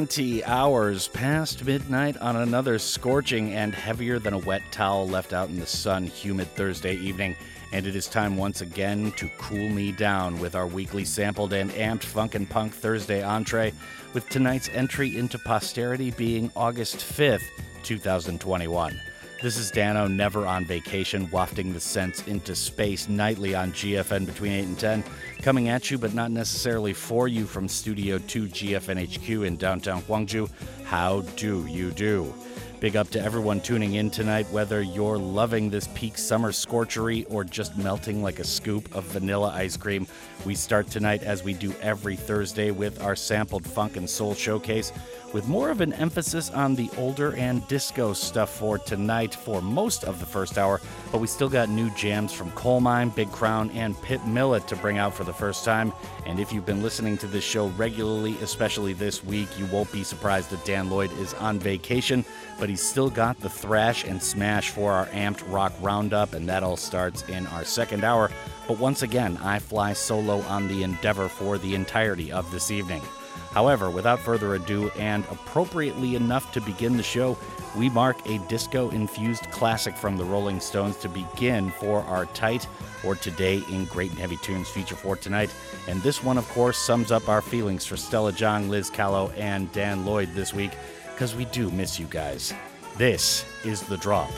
20 hours past midnight on another scorching and heavier than a wet towel left out in the sun humid Thursday evening. And it is time once again to cool me down with our weekly sampled and amped funk and punk Thursday entree, with tonight's entry into posterity being August 5th, 2021. This is Dano, never on vacation, wafting the scents into space nightly on GFN between 8 and 10, coming at you but not necessarily for you from Studio 2 GFNHQ in downtown Gwangju. How do you do? Big up to everyone tuning in tonight, whether you're loving this peak summer scorchery or just melting like a scoop of vanilla ice cream. We start tonight, as we do every Thursday, with our sampled funk and soul showcase, with more of an emphasis on the older and disco stuff for tonight for most of the first hour. But we still got new jams from Colemine, Big Crown, and Pip Millett to bring out for the first time. And if you've been listening to this show regularly, especially this week, you won't be surprised that Dan Lloyd is on vacation but he's still got the thrash and smash for our amped rock roundup, and that all starts in our second hour. But once again, I fly solo on the endeavor for the entirety of this evening. However, without further ado, and appropriately enough to begin the show, we mark a disco infused classic from the Rolling Stones to begin for our tight or today in Great and Heavy Tunes feature for tonight. And this one, of course, sums up our feelings for Stella Jang, Liz Callow, and Dan Lloyd this week because we do miss you guys. This is The Drop.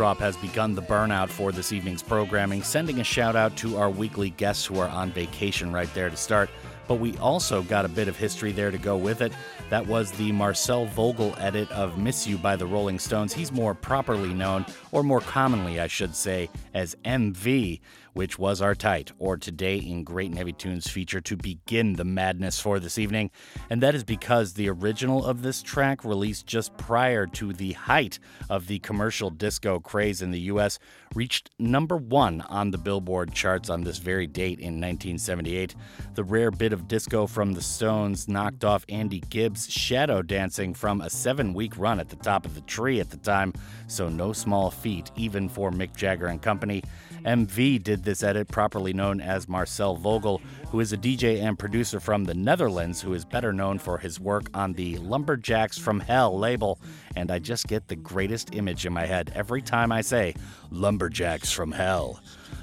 Drop has begun the burnout for this evening's programming, sending a shout out to our weekly guests who are on vacation right there to start. But we also got a bit of history there to go with it. That was the Marcel Vogel edit of Miss You by the Rolling Stones. He's more properly known, or more commonly, I should say, as MV which was our tight, or today in Great and Heavy Tunes feature to begin the madness for this evening. And that is because the original of this track, released just prior to the height of the commercial disco craze in the US, reached number one on the Billboard charts on this very date in 1978. The rare bit of disco from the Stones knocked off Andy Gibb's shadow dancing from a seven week run at the top of the tree at the time, so no small feat, even for Mick Jagger and company. MV did this edit, properly known as Marcel Vogel, who is a DJ and producer from the Netherlands who is better known for his work on the Lumberjacks from Hell label. And I just get the greatest image in my head every time I say Lumberjacks from Hell.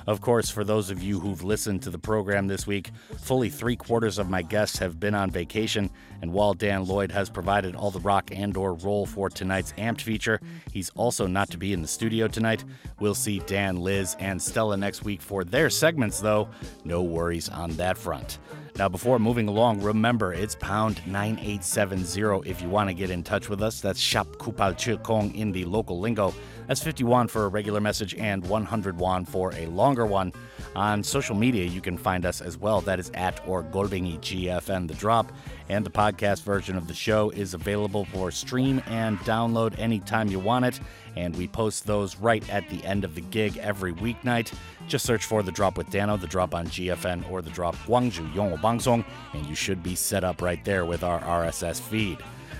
Of course, for those of you who've listened to the program this week, fully three quarters of my guests have been on vacation, and while Dan Lloyd has provided all the rock and or roll for tonight's amped feature, he's also not to be in the studio tonight. We'll see Dan, Liz, and Stella next week for their segments, though. No worries on that front. Now, before moving along, remember it's pound 9870 if you want to get in touch with us. That's Shap Kupal Kong in the local lingo. That's 50 won for a regular message and 100 won for a longer one. On social media, you can find us as well. That is at or Golbingi GFN The Drop. And the podcast version of the show is available for stream and download anytime you want it. And we post those right at the end of the gig every weeknight. Just search for The Drop with Dano, The Drop on GFN, or The Drop Gwangju Yongwo Bangsong, and you should be set up right there with our RSS feed.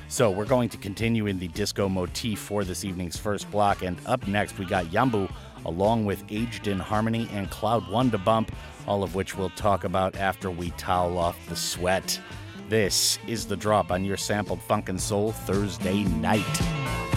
So we're going to continue in the disco motif for this evening's first block, and up next we got Yambu along with Aged in Harmony and Cloud One to bump, all of which we'll talk about after we towel off the sweat. This is the drop on your sampled funk and soul Thursday night.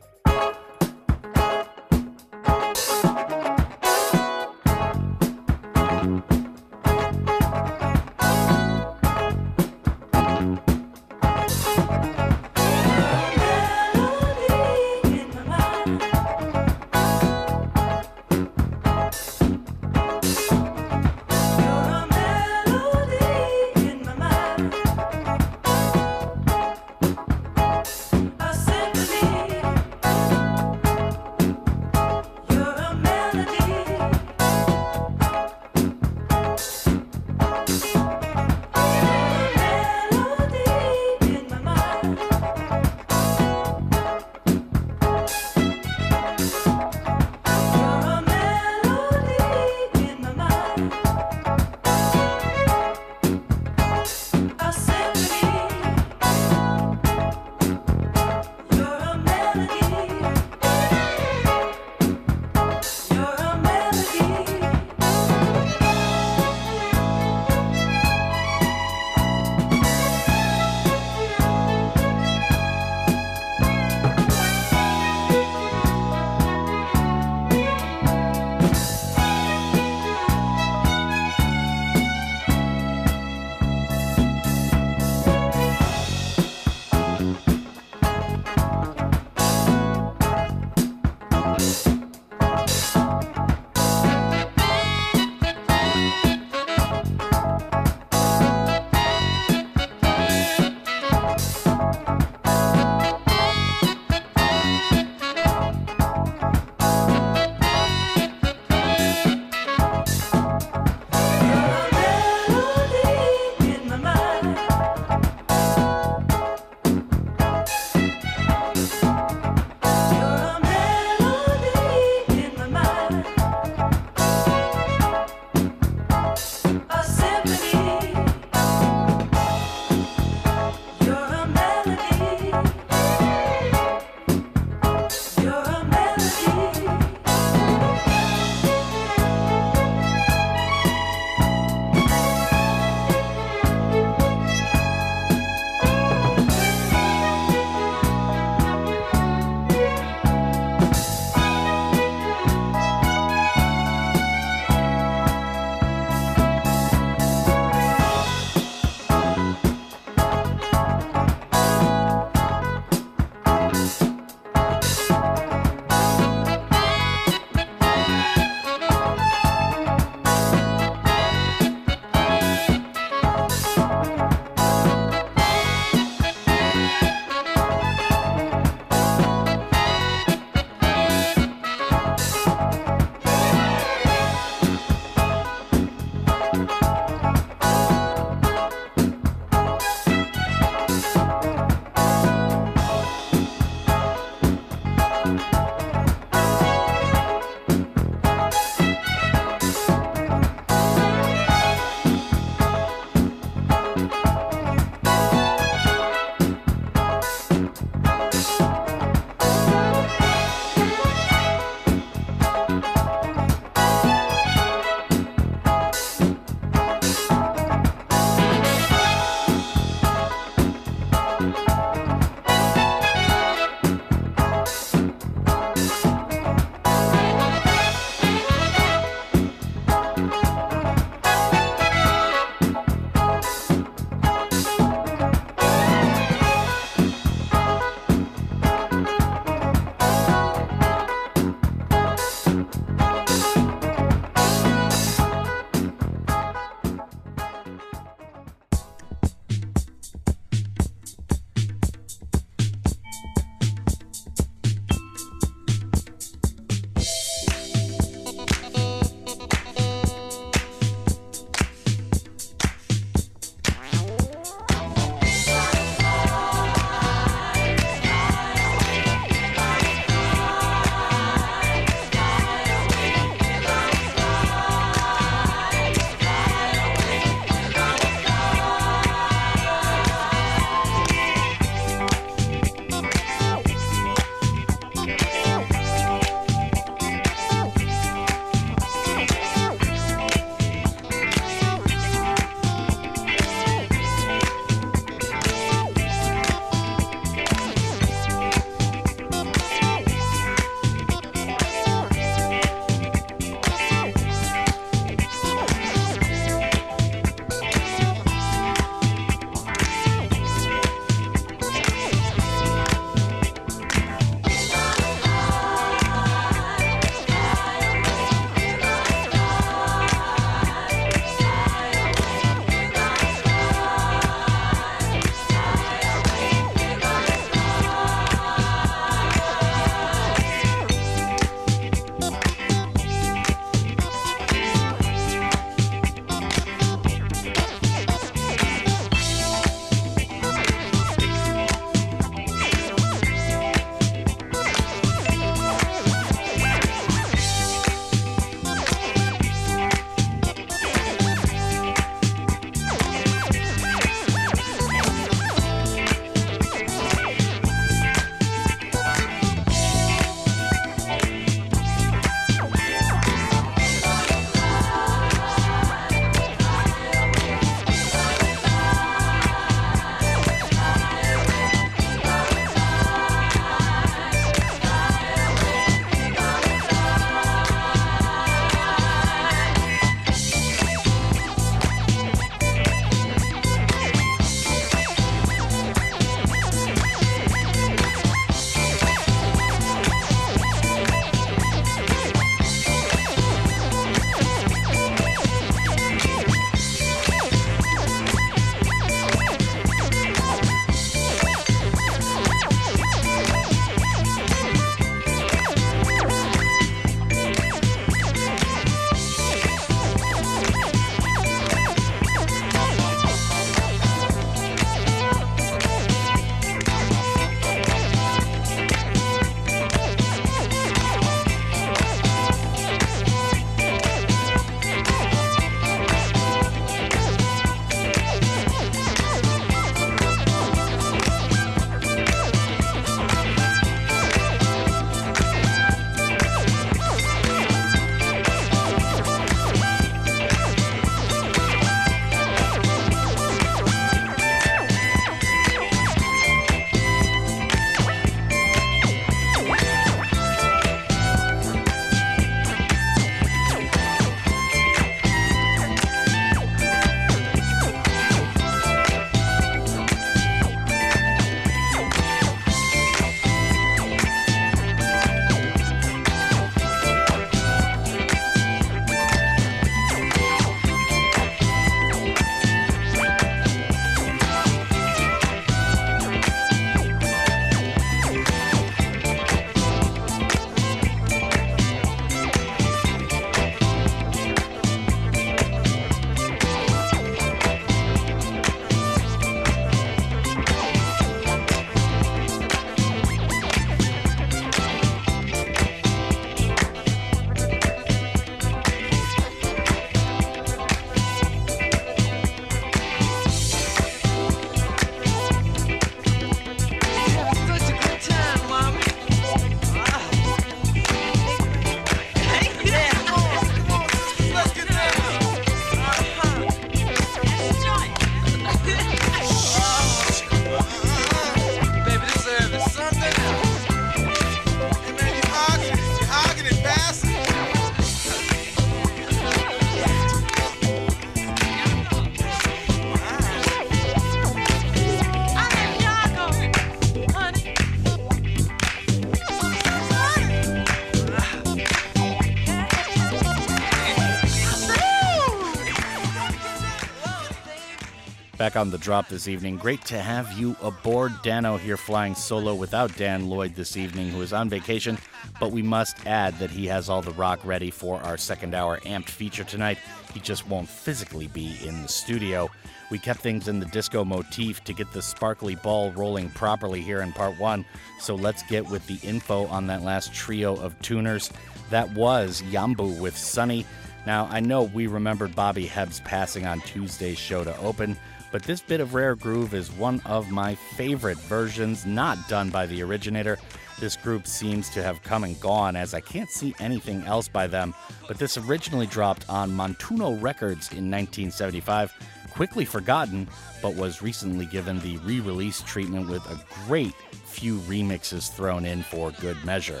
Back on the drop this evening. Great to have you aboard. Dano here flying solo without Dan Lloyd this evening, who is on vacation. But we must add that he has all the rock ready for our second hour amped feature tonight. He just won't physically be in the studio. We kept things in the disco motif to get the sparkly ball rolling properly here in part one. So let's get with the info on that last trio of tuners. That was Yambu with Sunny. Now, I know we remembered Bobby Hebb's passing on Tuesday's show to open, but this bit of rare groove is one of my favorite versions, not done by the originator. This group seems to have come and gone as I can't see anything else by them, but this originally dropped on Montuno Records in 1975, quickly forgotten, but was recently given the re release treatment with a great few remixes thrown in for good measure.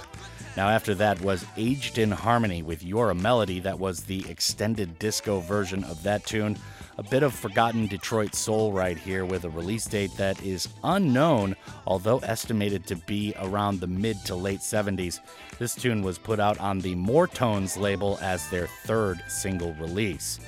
Now, after that was Aged in Harmony with You're a Melody, that was the extended disco version of that tune. A bit of forgotten Detroit soul right here with a release date that is unknown, although estimated to be around the mid to late 70s. This tune was put out on the More Tones label as their third single release.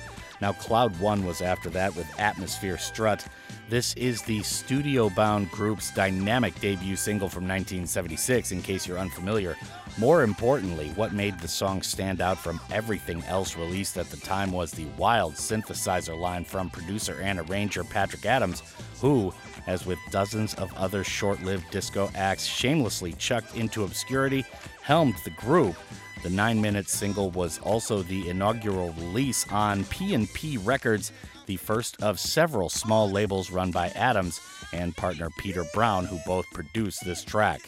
Now, Cloud One was after that with Atmosphere Strut. This is the studio bound group's dynamic debut single from 1976, in case you're unfamiliar. More importantly, what made the song stand out from everything else released at the time was the wild synthesizer line from producer and arranger Patrick Adams, who, as with dozens of other short lived disco acts shamelessly chucked into obscurity, helmed the group. The nine minute single was also the inaugural release on P&P Records, the first of several small labels run by Adams and partner Peter Brown, who both produced this track.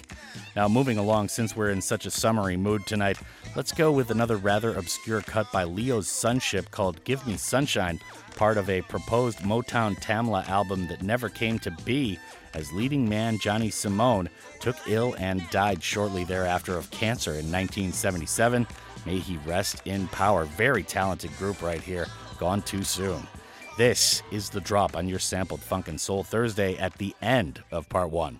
Now, moving along, since we're in such a summery mood tonight, let's go with another rather obscure cut by Leo's Sunshipp called Give Me Sunshine, part of a proposed Motown Tamla album that never came to be, as leading man Johnny Simone took ill and died shortly thereafter of cancer in 1977. May he rest in power. Very talented group right here. Gone too soon. This is the drop on your sampled Funk and Soul Thursday at the end of part one.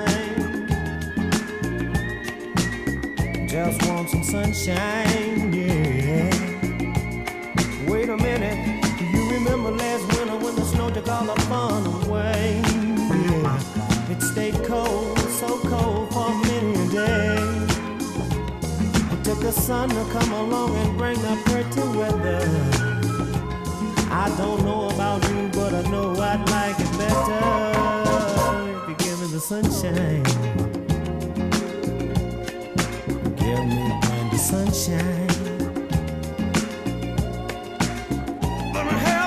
some sunshine, yeah. Wait a minute, do you remember last winter when the snow took all our fun away? Yeah. It stayed cold, so cold for many a day. It took the sun to come along and bring the pretty weather. I don't know about you, but I know I'd like it better if you give me the sunshine. Give me sunshine. Let me have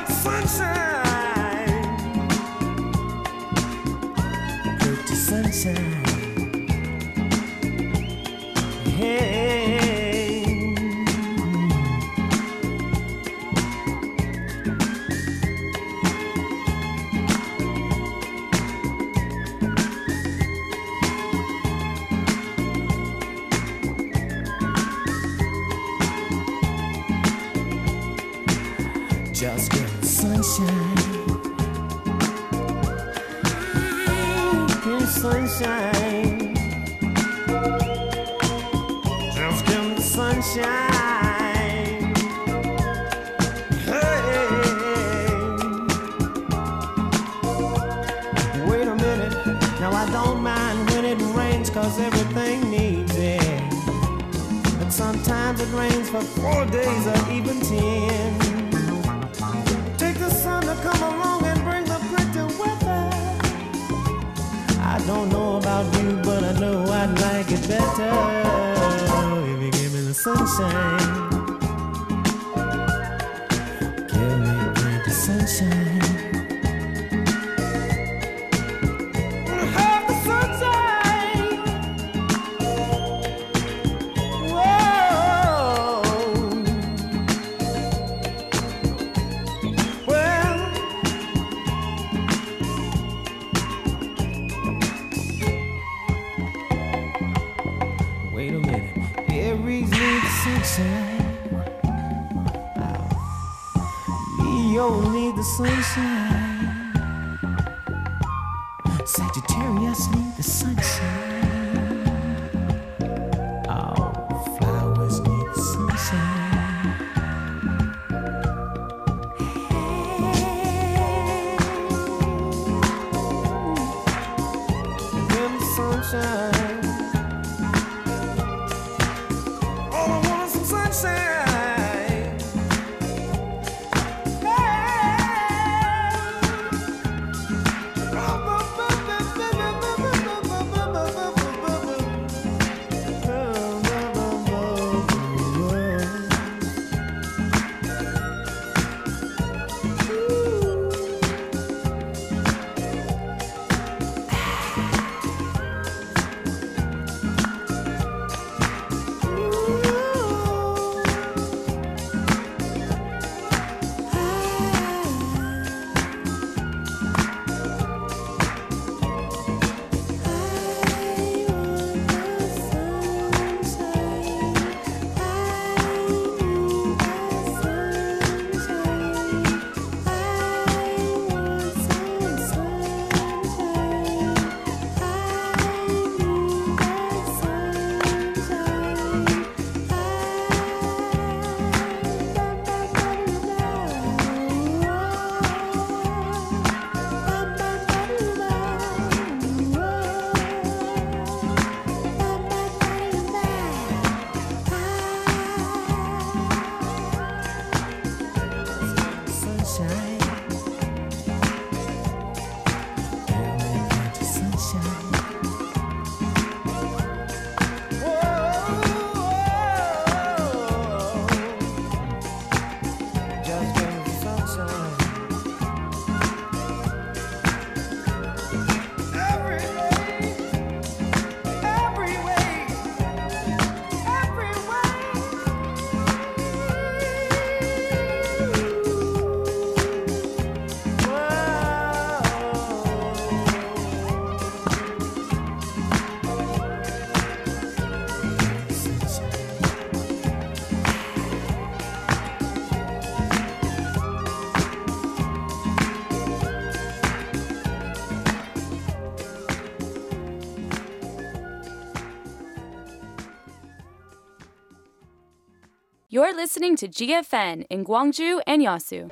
listening to GFN in Gwangju and Yeosu.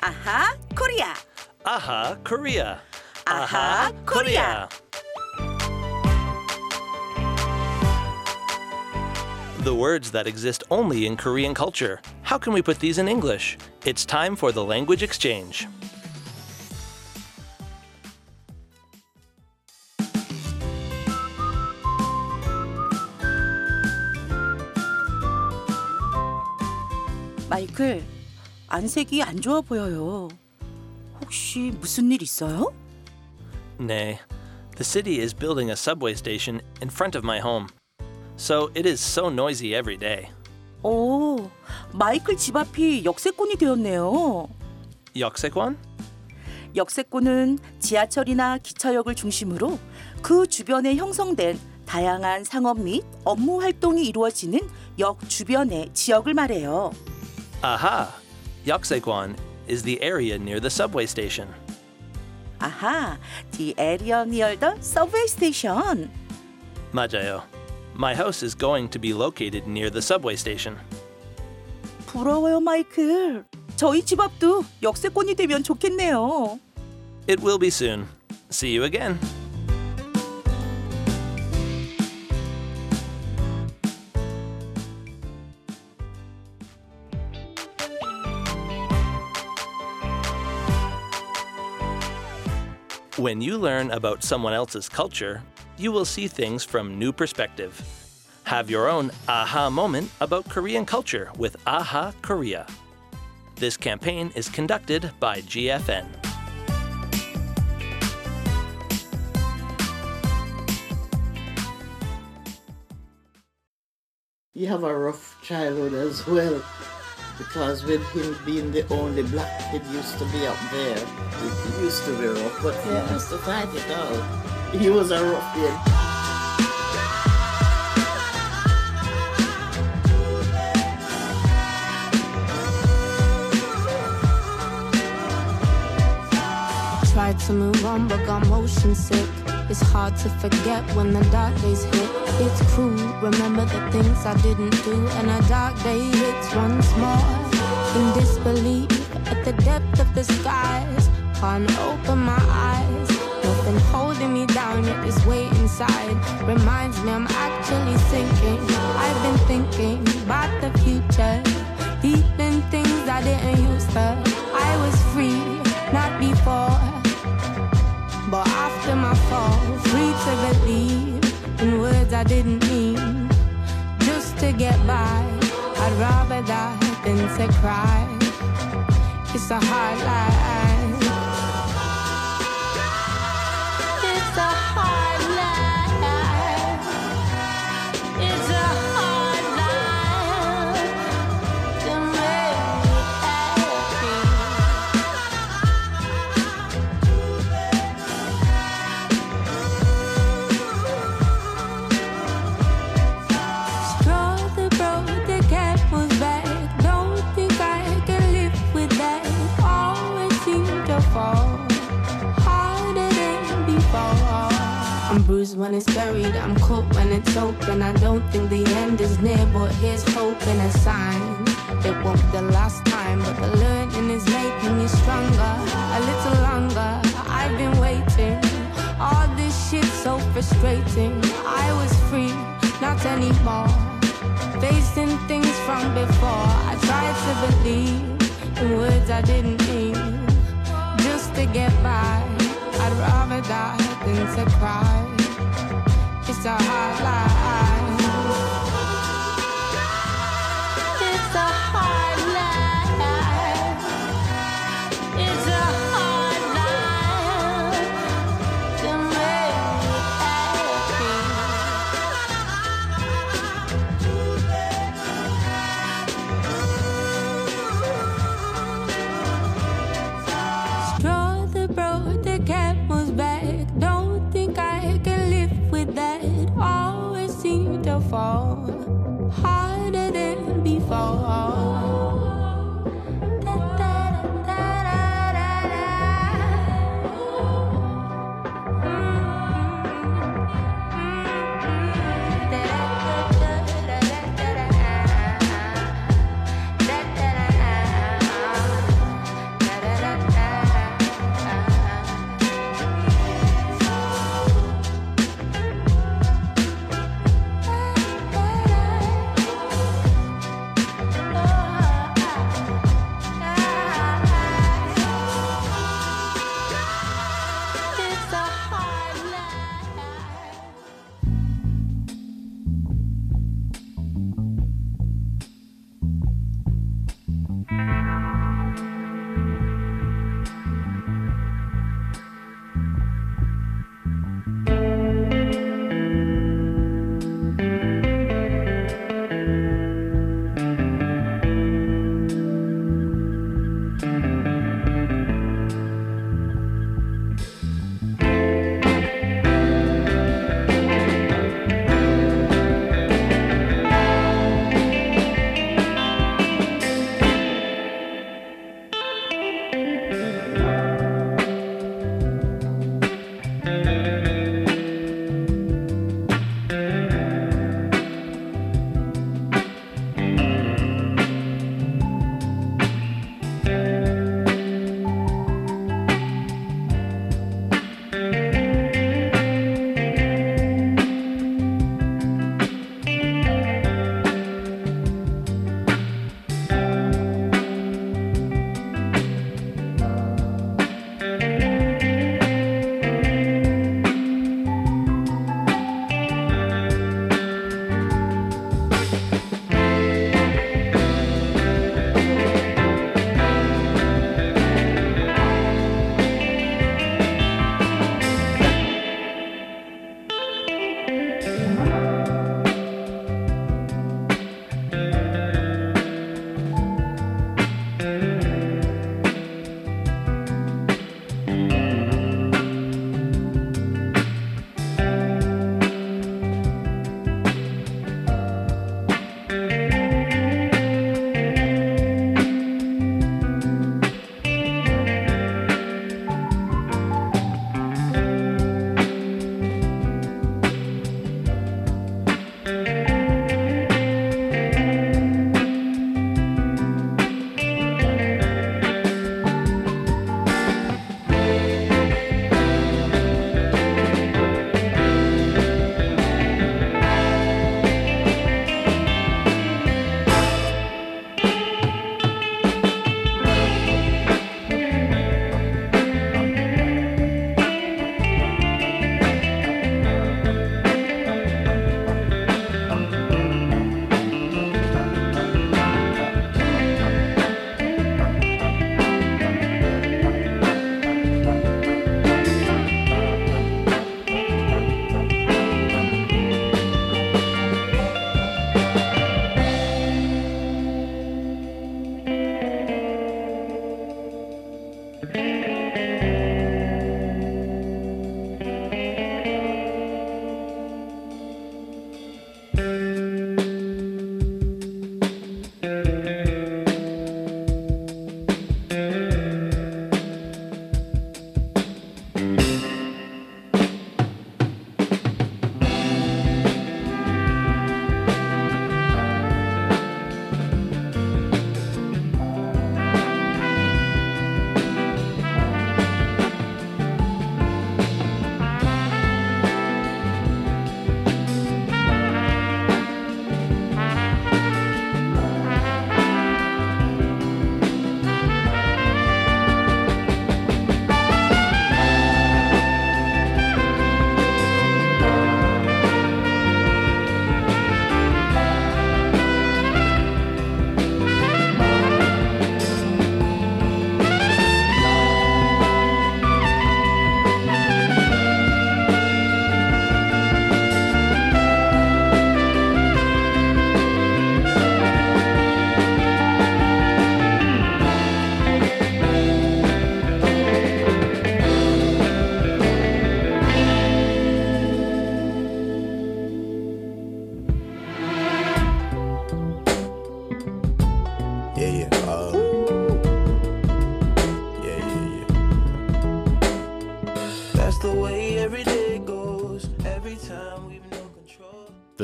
Aha, Korea. Aha, Korea. Aha, Korea. The words that exist only in Korean culture. How can we put these in English? It's time for the language exchange. 마이클 안색이 안 좋아 보여요. 혹시 무슨 일 있어요? Nay, the city is building a subway station in front of my home. So it is so noisy every day. 오, 마이클 집 앞이 역세권이 되었네요. Yoksekwan? 역세권은 지하철이나 기차역을 중심으로 그 주변에 형성된 다양한 상업 및 업무 활동이 이루어지는 역 주변의 지역을 말해요. Aha! Yoksekwan is the area near the subway station. 아하, the area near the subway station. 맞아요. My house is going to be located near the subway station. 부러워요, 마이클. 저희 집 앞도 역세권이 되면 좋겠네요. It will be soon. See you again. When you learn about someone else's culture, you will see things from new perspective. Have your own aha moment about Korean culture with Aha Korea. This campaign is conducted by GFN. You have a rough childhood as well because with him being the only black kid used to be up there, it used to be rough, but he used to fight it out. He was a ruffian. Tried to move on but got motion sick. It's hard to forget when the dark days hit. It's cruel, remember the things I didn't do. And a dark day hits once more. In disbelief at the depth of the skies. Can't open my eyes. Nothing holding me down, yet this weight inside reminds me I'm actually sinking. I've been thinking about the future. Deep in things I didn't used to. After my fall, free to believe in words I didn't mean. Just to get by, I'd rather die than to cry. It's a hard life. When it's buried. I'm cut when it's open. I don't think the end is near, but here's hope and a sign. It won't be the last time, but the learning is making me stronger. A little longer. I've been waiting. All this shit's so frustrating. I was free, not anymore. Facing things from before. I tried to believe in words I didn't mean. Just to get by, I'd rather die than to cry. A hard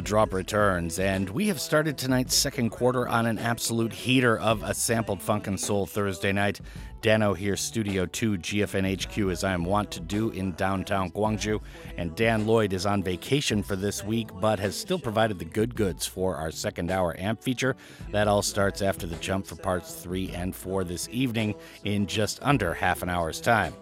drop returns, and we have started tonight's second quarter on an absolute heater of a sampled funk and soul Thursday night. Dano here, Studio 2, GFN HQ, as I am wont to do in downtown Gwangju. And Dan Lloyd is on vacation for this week, but has still provided the good goods for our second hour amp feature. That all starts after the jump for parts 3 and 4 this evening in just under half an hour's time.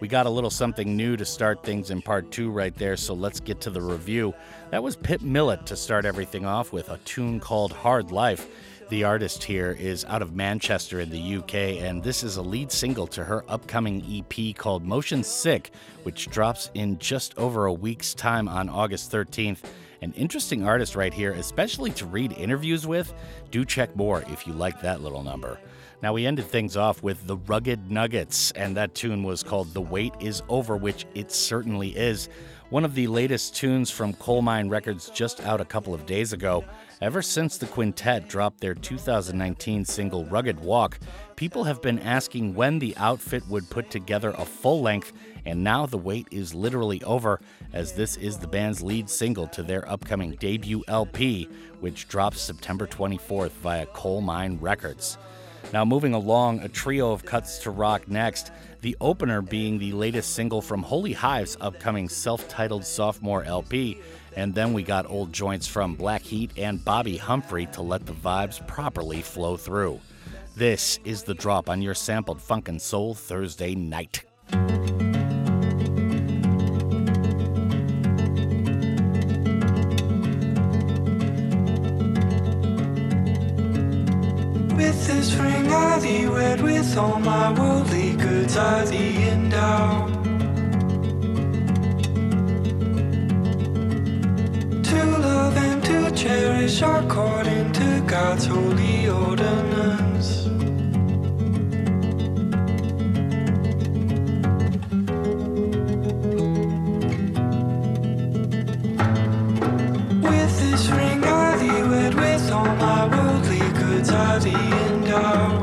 We got a little something new to start things in part two right there, so let's get to the review. That was Pip Millett to start everything off with a tune called Hard Life. The artist here is out of Manchester in the UK, and this is a lead single to her upcoming EP called Motion Sick, which drops in just over a week's time on August 13th. An interesting artist right here, especially to read interviews with. Do check more if you like that little number. Now, we ended things off with the Rugged Nuggets, and that tune was called The Wait Is Over, which it certainly is. One of the latest tunes from Colemine Records just out a couple of days ago. Ever since the quintet dropped their 2019 single Rugged Walk, people have been asking when the outfit would put together a full length, and now the wait is literally over, as this is the band's lead single to their upcoming debut LP, which drops September 24th via Colemine Records. Now, moving along, a trio of cuts to rock next. The opener being the latest single from Holy Hive's upcoming self titled sophomore LP. And then we got old joints from Black Heat and Bobbi Humphrey to let the vibes properly flow through. This is the drop on your sampled funk and soul Thursday night. With all my worldly goods are the endow. To love and to cherish according to God's holy ordinance. With this ring I thee wed, with all my worldly goods I thee endow.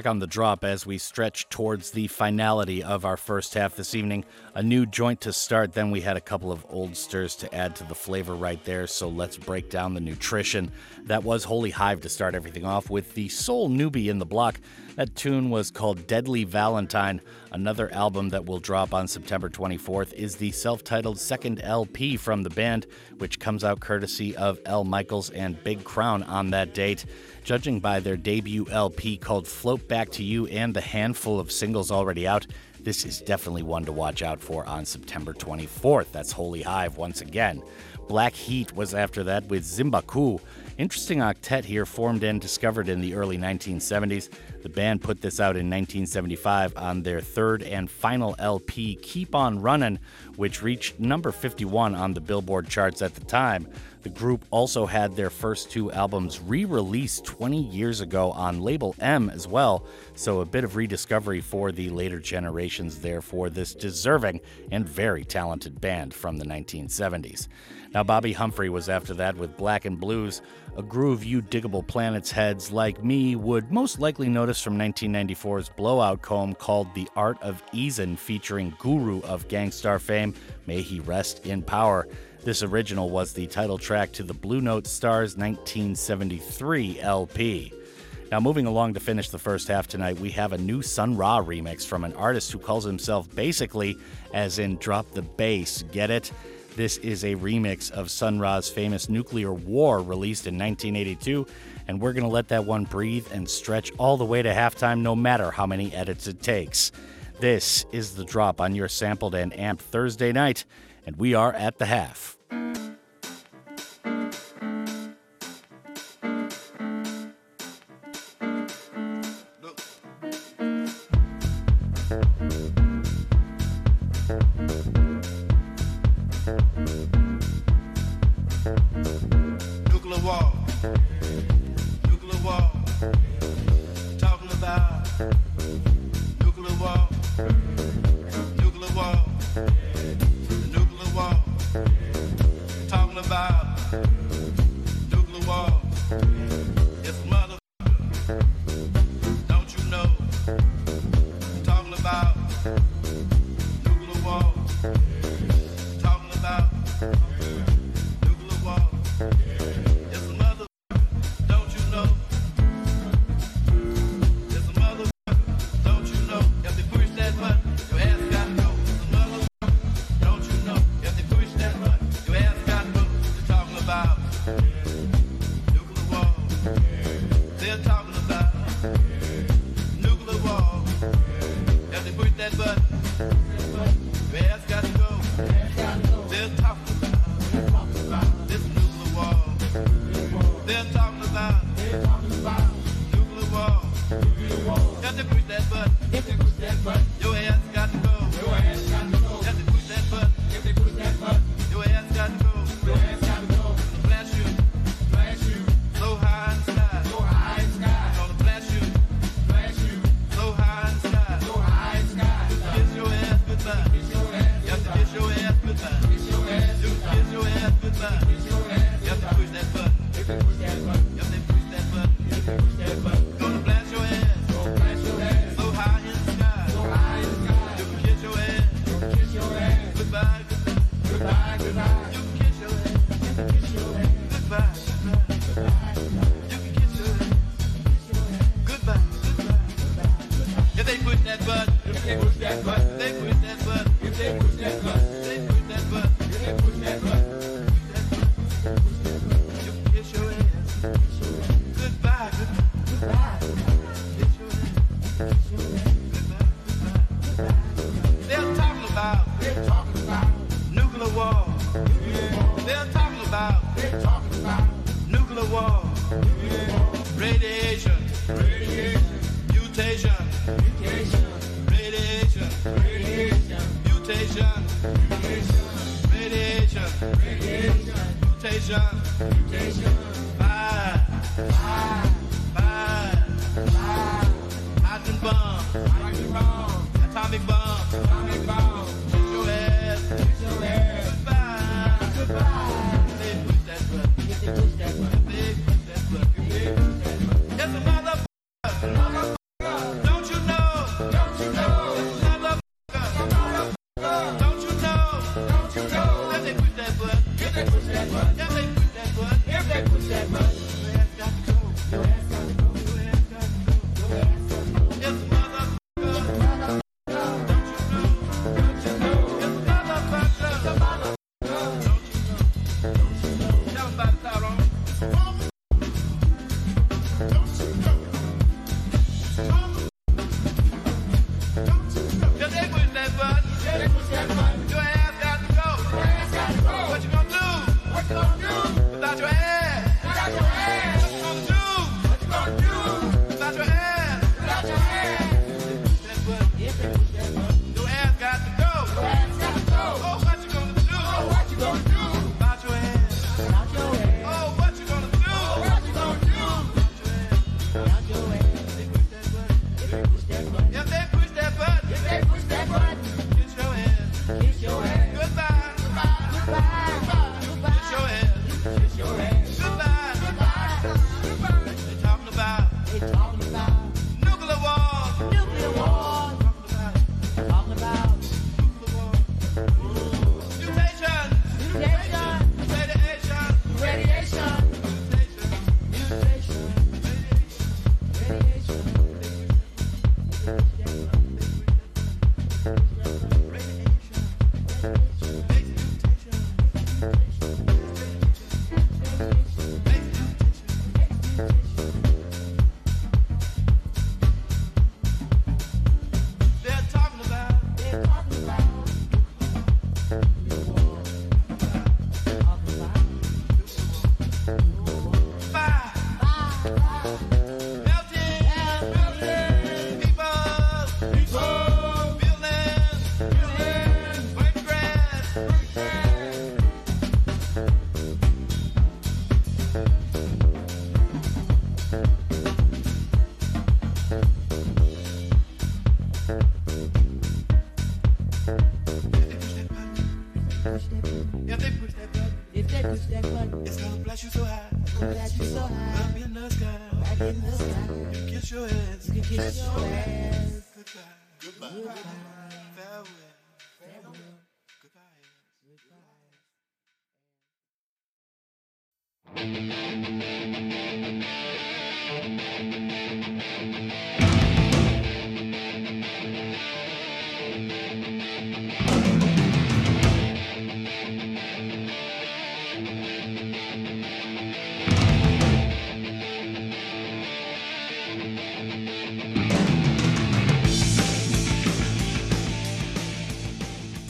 Back on the drop as we stretch towards the finality of our first half this evening. A new joint to start, then we had a couple of old stirs to add to the flavor right there, so let's break down the nutrition. That was Holy Hive to start everything off with the sole newbie in the block. That tune was called Deadly Valentine. Another album that will drop on September 24th is the self titled second LP from the band, which comes out courtesy of El Michels and Big Crown on that date. Judging by their debut LP called Float Back to You and the handful of singles already out, this is definitely one to watch out for on September 24th. That's Holy Hive once again. Black Heat was after that with Zimba Ku. Interesting octet here, formed and discovered in the early 1970s. The band put this out in 1975 on their third and final LP, Keep On Runnin', which reached number 51 on the Billboard charts at the time. The group also had their first two albums re released 20 years ago on Label M as well, so a bit of rediscovery for the later generations there for this deserving and very talented band from the 1970s. Now, Bobbi Humphrey was after that with Black and Blues, a groove you Diggable Planets heads like me would most likely notice from 1994's blowout comb called The Art of Easin, featuring Guru of Gang Starr fame, May He Rest in Power. This original was the title track to the Blue Note Stars 1973 LP. Now, moving along to finish the first half tonight, we have a new Sun Ra remix from an artist who calls himself Bassically, as in drop the bass, get it? This is a remix of Sun Ra's famous Nuclear War released in 1982, and we're going to let that one breathe and stretch all the way to halftime no matter how many edits it takes. This is the drop on your sampled and amped Thursday night, and we are at the half. Talking about nuclear war.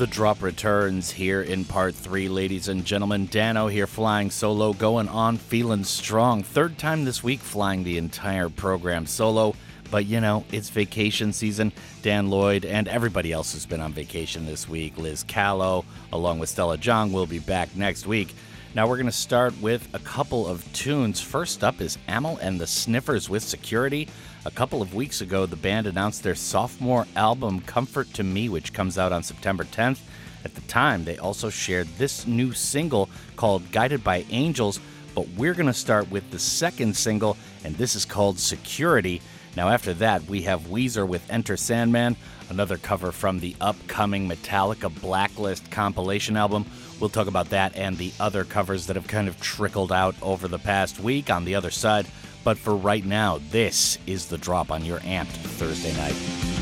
The drop returns here in part three, ladies and gentlemen. Dano here flying solo, going on, feeling strong. Third time this week flying the entire program solo. But you know, it's vacation season. Dan Lloyd and everybody else who's been on vacation this week. Liz Callow, along with Stella Jong, will be back next week. Now we're going to start with a couple of tunes. First up is Amyl and the Sniffers with Security. A couple of weeks ago, the band announced their sophomore album, Comfort to Me, which comes out on September 10th. At the time, they also shared this new single called Guided by Angels, but we're going to start with the second single, and this is called Security. Now, after that, we have Weezer with Enter Sandman, another cover from the upcoming Metallica Blacklist compilation album. We'll talk about that and the other covers that have kind of trickled out over the past week on the other side. But for right now, this is the drop on your amped Thursday night.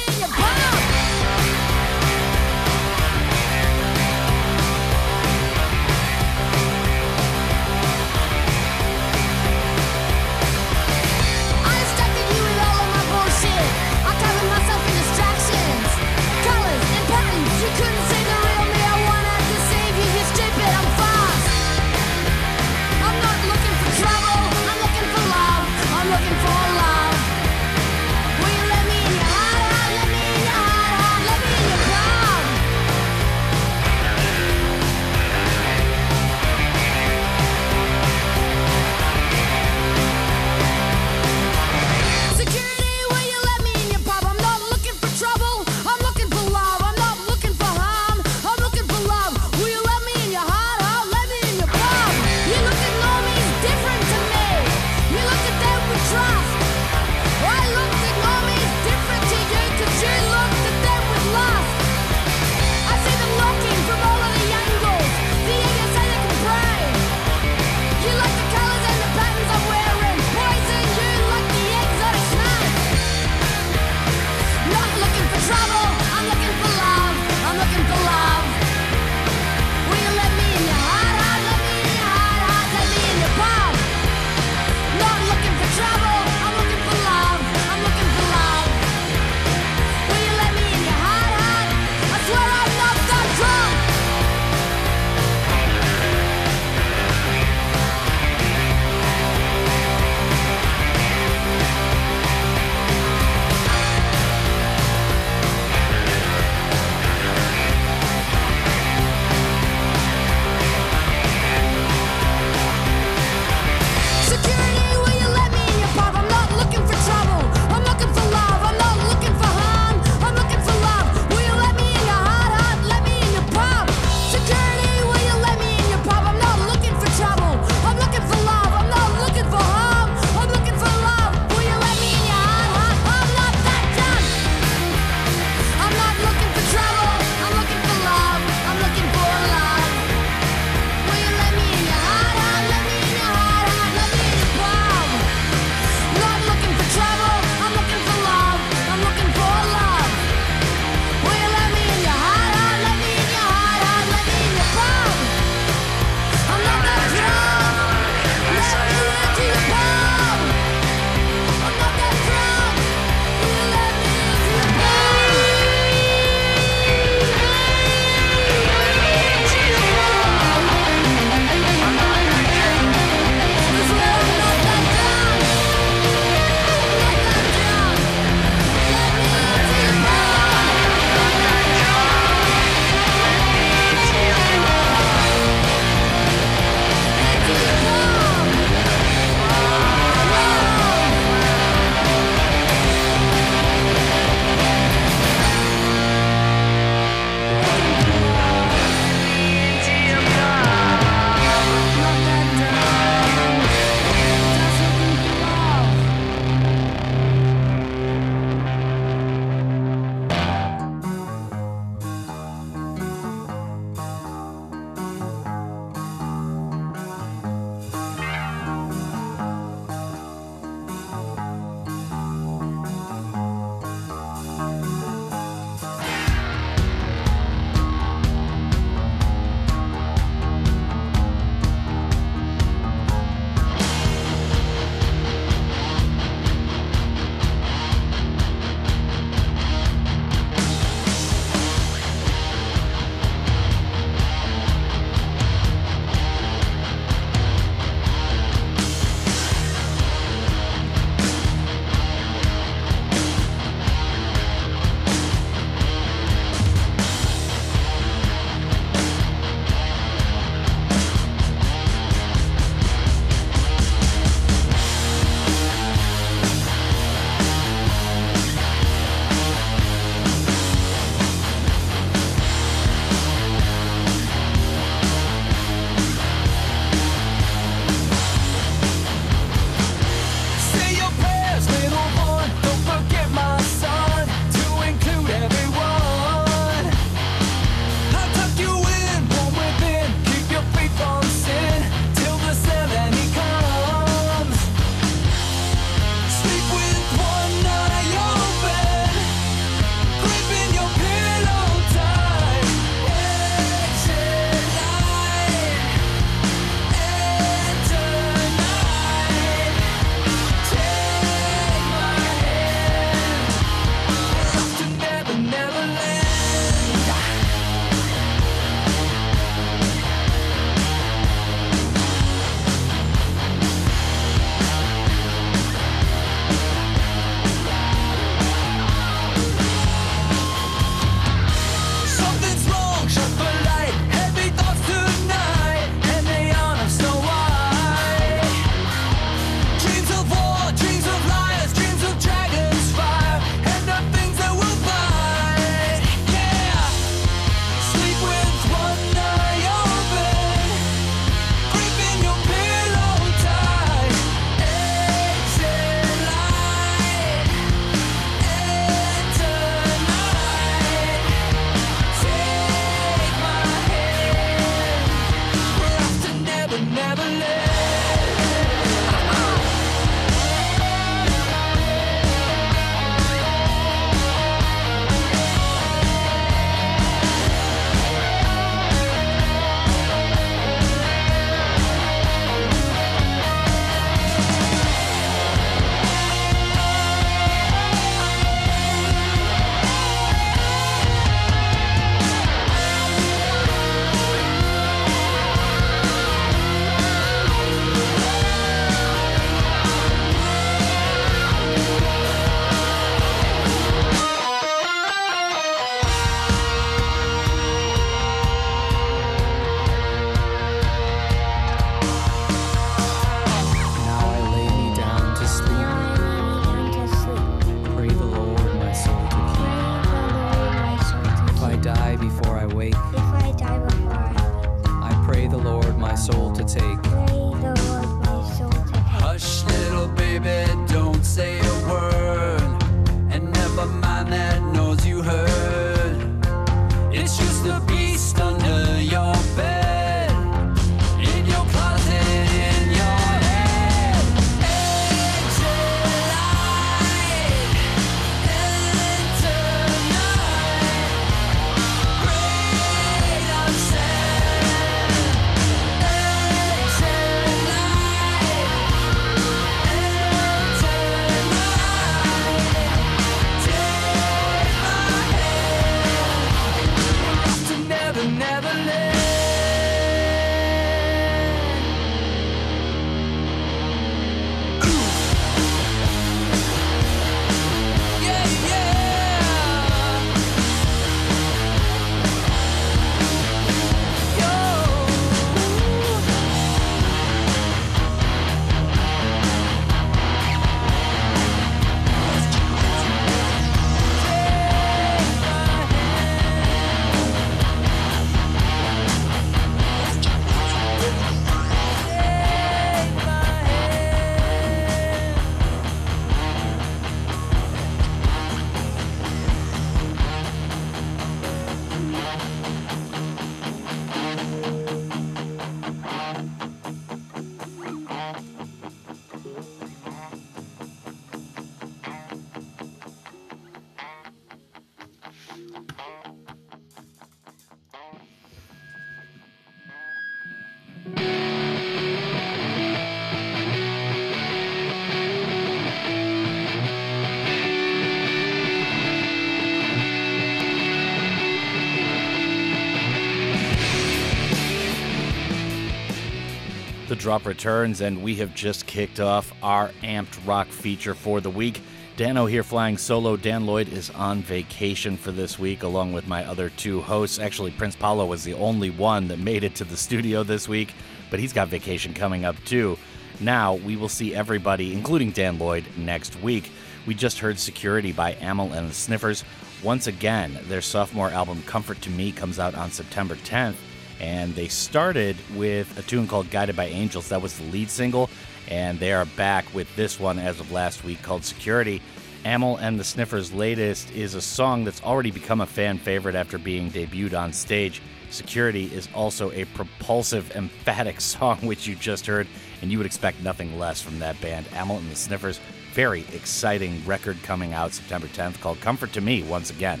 The drop returns, and we have just kicked off our amped rock feature for the week. Dano here flying solo. Dan Lloyd is on vacation for this week, along with my other two hosts. Actually, Prince Paulo was the only one that made it to the studio this week, but he's got vacation coming up too. Now, we will see everybody, including Dan Lloyd, next week. We just heard Security by Amyl and the Sniffers. Once again, their sophomore album Comfort to Me comes out on September 10th and they started with a tune called Guided by Angels. That was the lead single, and they are back with this one as of last week called Security. Amyl and the Sniffers' latest is a song that's already become a fan favorite after being debuted on stage. Security is also a propulsive, emphatic song, which you just heard, and you would expect nothing less from that band. Amyl and the Sniffers, very exciting record coming out September 10th called Comfort to Me once again.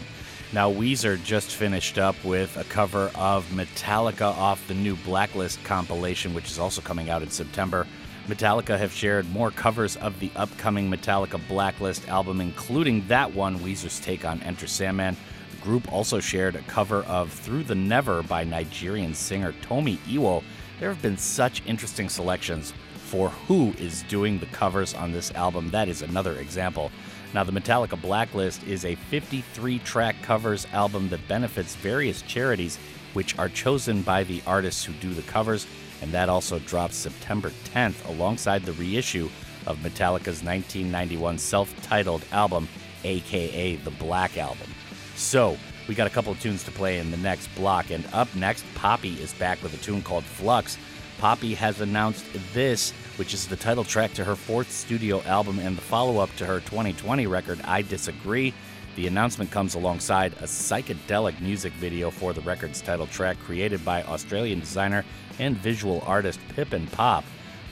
Now, Weezer just finished up with a cover of Metallica off the new Blacklist compilation, which is also coming out in September. Metallica have shared more covers of the upcoming Metallica Blacklist album, including that one, Weezer's take on Enter Sandman. The group also shared a cover of Through the Never by Nigerian singer Tomi Owó. There have been such interesting selections for who is doing the covers on this album. That is another example. Now, the Metallica Blacklist is a 53 track covers album that benefits various charities, which are chosen by the artists who do the covers, and that also drops September 10th alongside the reissue of Metallica's 1991 self titled album, aka the Black Album. So, we got a couple of tunes to play in the next block, and up next, Poppy is back with a tune called Flux. Poppy has announced this, which is the title track to her fourth studio album and the follow up to her 2020 record, I Disagree. The announcement comes alongside a psychedelic music video for the record's title track created by Australian designer and visual artist Pippin Pop.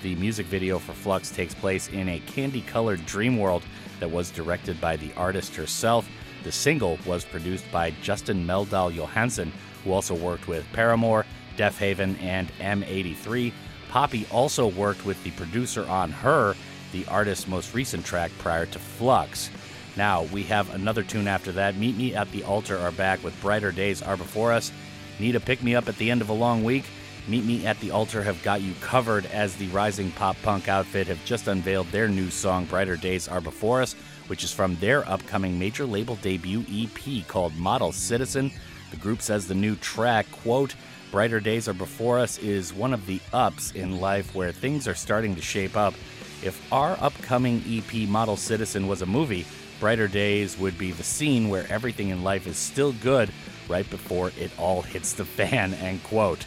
The music video for Flux takes place in a candy colored dream world that was directed by the artist herself. The single was produced by Justin Meldal Johnsen, who also worked with Paramore, Def Haven, and M83. Poppy also worked with the producer on Her, the artist's most recent track prior to Flux. Now, we have another tune after that. Meet Me at the Altar are back with Brighter Days Are Before Us. Need a pick me up at the end of a long week? Meet Me at the Altar have got you covered as the rising pop punk outfit have just unveiled their new song, Brighter Days Are Before Us, which is from their upcoming major label debut EP called Model Citizen. The group says the new track, quote, Brighter Days Are Before Us is one of the ups in life where things are starting to shape up. If our upcoming EP, Model Citizen, was a movie, Brighter Days would be the scene where everything in life is still good right before it all hits the fan, end quote.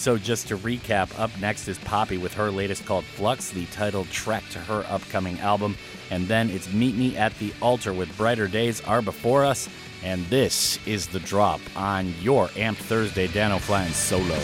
So, just to recap, up next is Poppy with her latest called Flux, the title track to her upcoming album. And then it's Meet Me at the Altar with Brighter Days Are Before Us. And this is The Drop on your Amp Thursday, Dano flying solo.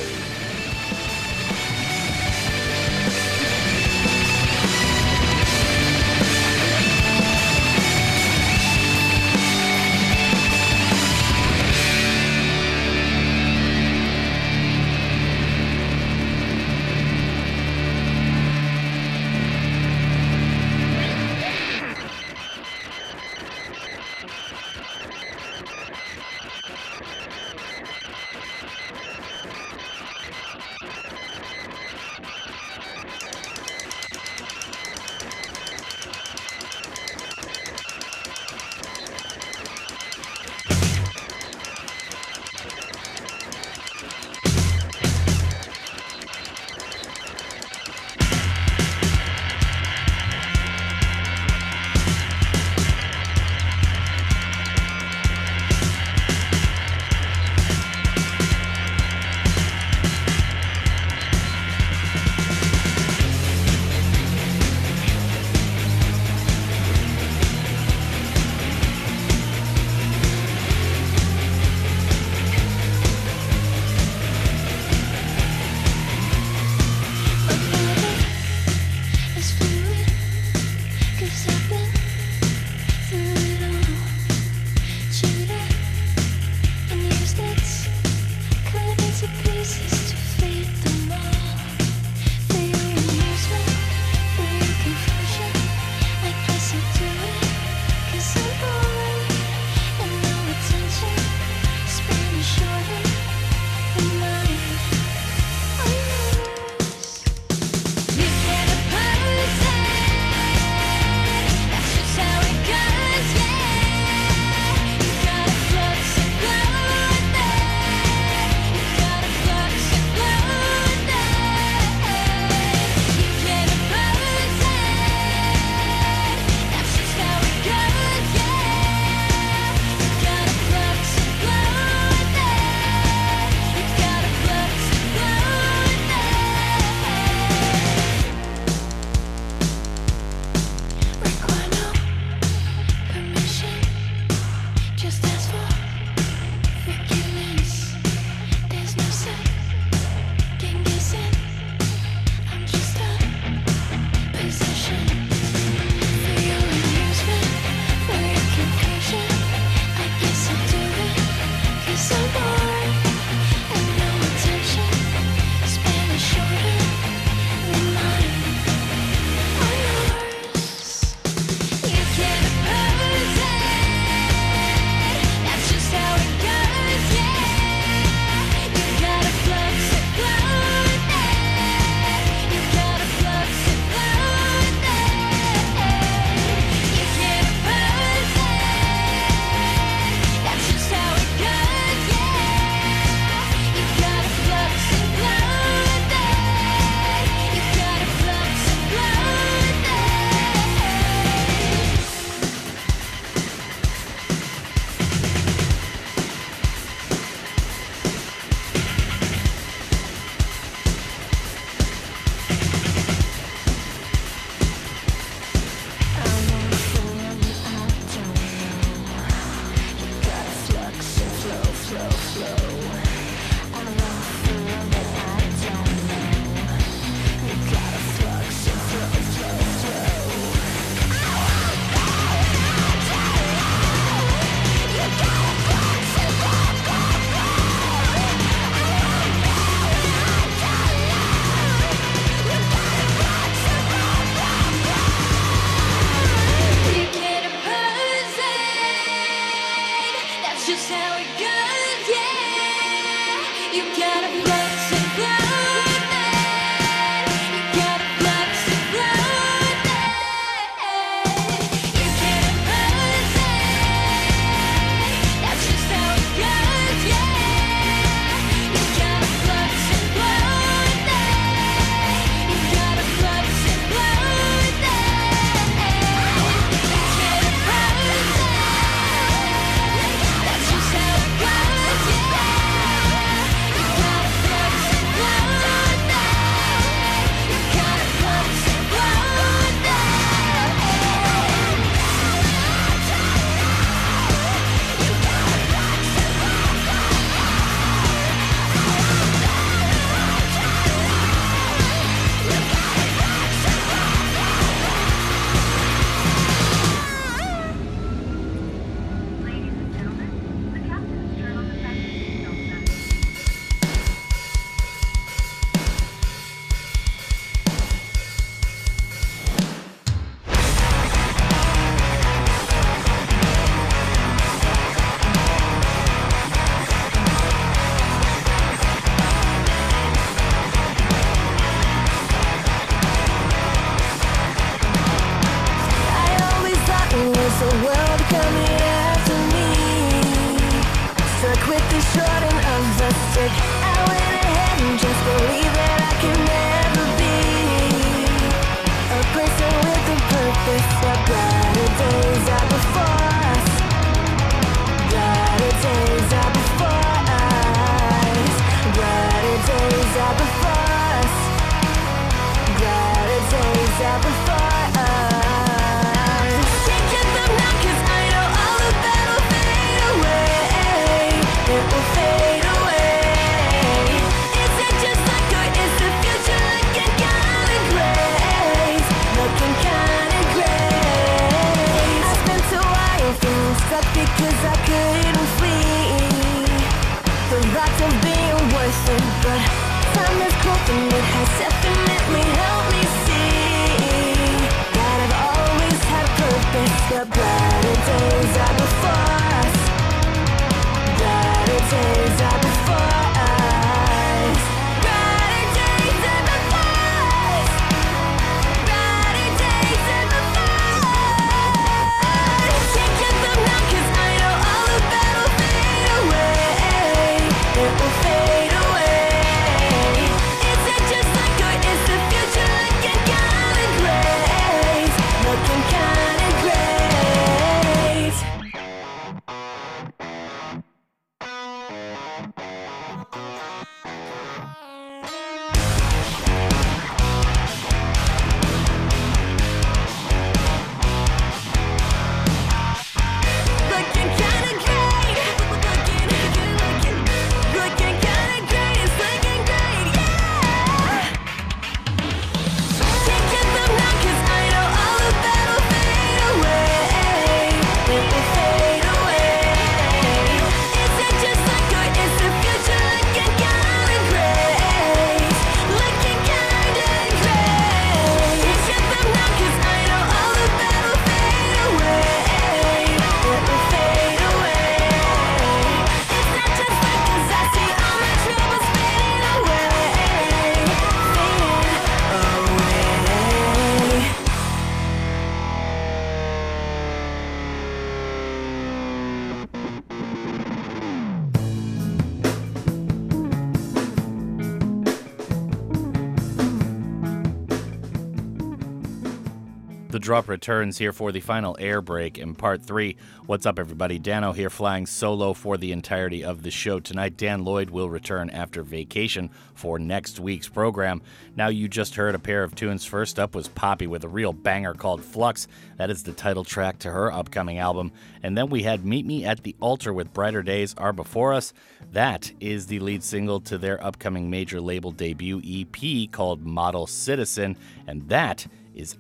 The drop returns here for the final air break in part three. What's up, everybody? Dano here, flying solo for the entirety of the show tonight. Dan Lloyd will return after vacation for next week's program. Now, you just heard a pair of tunes. First up was Poppy with a real banger called Flux. That is the title track to her upcoming album. And then we had Meet Me at the Altar with Brighter Days Are Before Us. That is the lead single to their upcoming major label debut EP called Model Citizen. And that is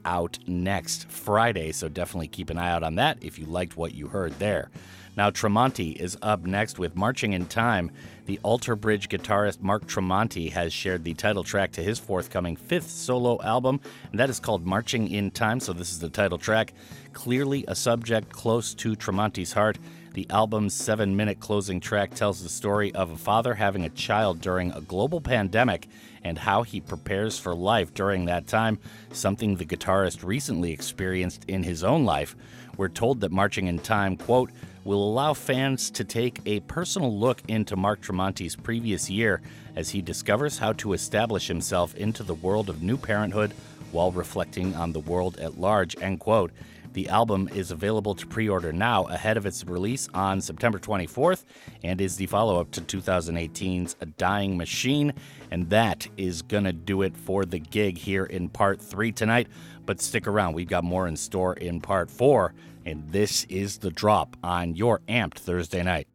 out next Friday, so definitely keep an eye out on that if you liked what you heard there. Now, Tremonti is up next with Marching in Time. The Alter Bridge guitarist Mark Tremonti has shared the title track to his forthcoming fifth solo album, and that is called Marching in Time, so this is the title track. Clearly a subject close to Tremonti's heart. The album's seven minute closing track tells the story of a father having a child during a global pandemic and how he prepares for life during that time, something the guitarist recently experienced in his own life. We're told that Marching in Time, quote, will allow fans to take a personal look into Mark Tremonti's previous year as he discovers how to establish himself into the world of new parenthood while reflecting on the world at large, end quote. The album is available to pre order now ahead of its release on September 24th and is the follow up to 2018's A Dying Machine. And that is going to do it for the gig here in part three tonight. But stick around, we've got more in store in part four. And this is the drop on your amped Thursday night.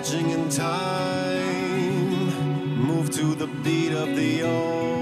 Marching in time, move to the beat of the old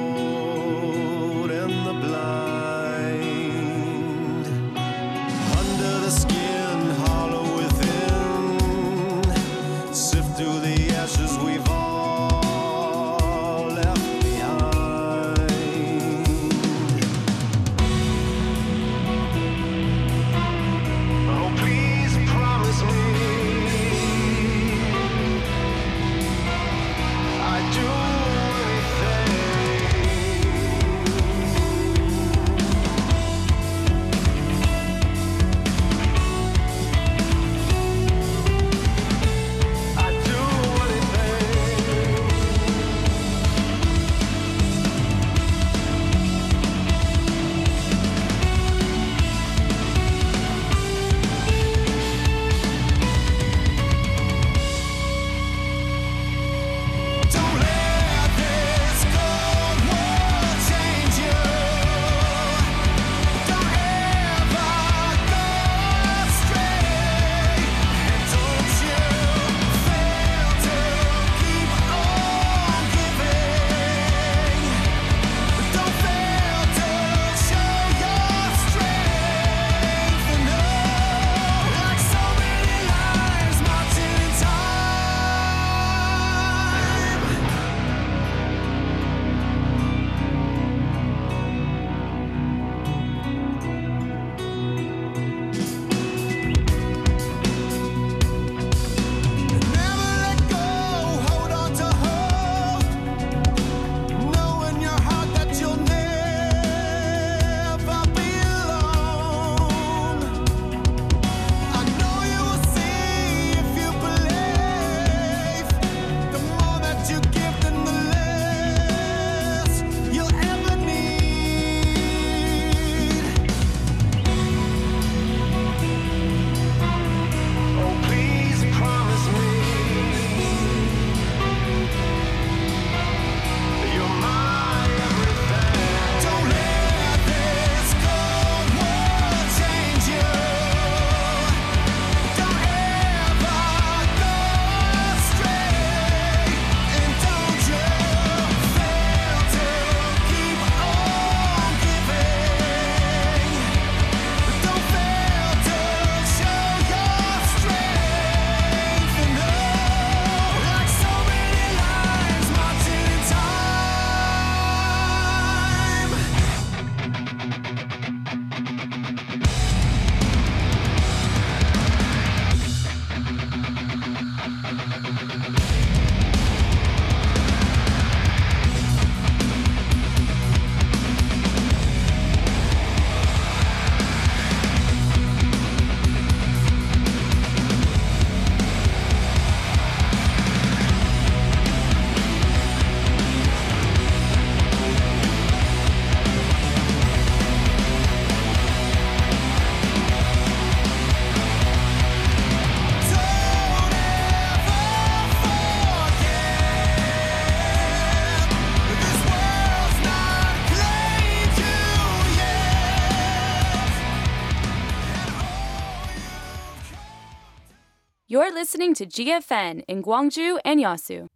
listening to GFN in Gwangju and Yeosu.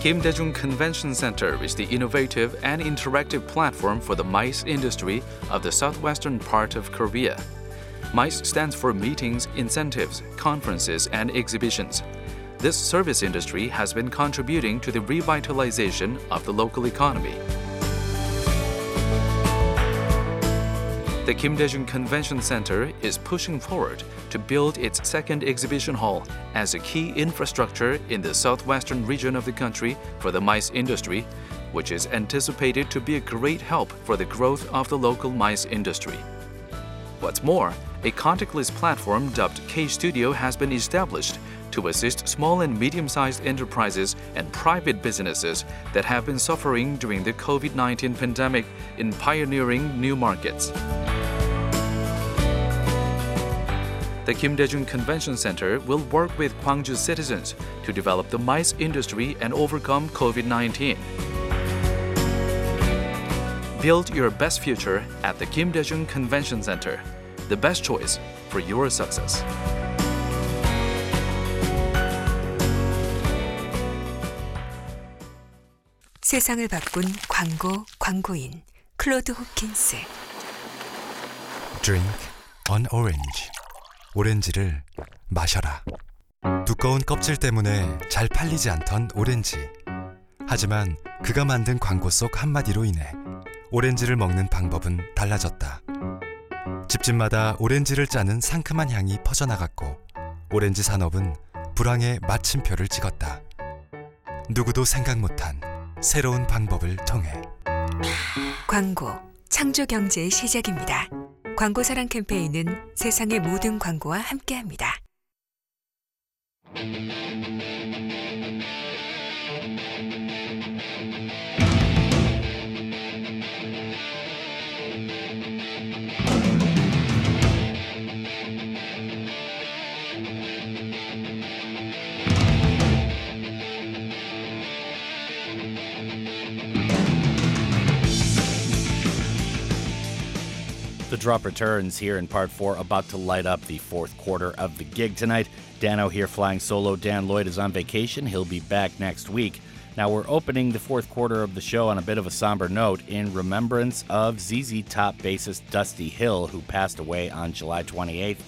Kim Daejung Convention Center is the innovative and interactive platform for the MICE industry of the southwestern part of Korea. MICE stands for Meetings, Incentives, Conferences, and Exhibitions. This service industry has been contributing to the revitalization of the local economy. The Kim Daejung Convention Center is pushing forward to build its second exhibition hall as a key infrastructure in the southwestern region of the country for the mice industry, which is anticipated to be a great help for the growth of the local mice industry. What's more, a contactless platform dubbed K Studio has been established to assist small and medium sized enterprises and private businesses that have been suffering during the COVID 19 pandemic in pioneering new markets. The Kim Daejung Convention Center will work with Gwangju citizens to develop the mice industry and overcome COVID 19. Build your best future at the Kim Daejung Convention Center, the best choice for your success. 세상을 바꾼 광고 광고인 클로드 호킨스 Drink an orange. 오렌지를 마셔라. 두꺼운 껍질 때문에 잘 팔리지 않던 오렌지. 하지만 그가 만든 광고 속 한마디로 인해 오렌지를 먹는 방법은 달라졌다. 집집마다 오렌지를 짜는 상큼한 향이 퍼져나갔고 오렌지 산업은 불황의 마침표를 찍었다. 누구도 생각 못한 새로운 방법을 통해 광고 창조 경제의 시작입니다. 광고 사랑 캠페인은 세상의 모든 광고와 함께합니다. Drop returns here in part four, about to light up the fourth quarter of the gig tonight. Dano here flying solo. Dan Lloyd is on vacation. He'll be back next week. Now, we're opening the fourth quarter of the show on a bit of a somber note in remembrance of ZZ Top bassist Dusty Hill, who passed away on July 28th.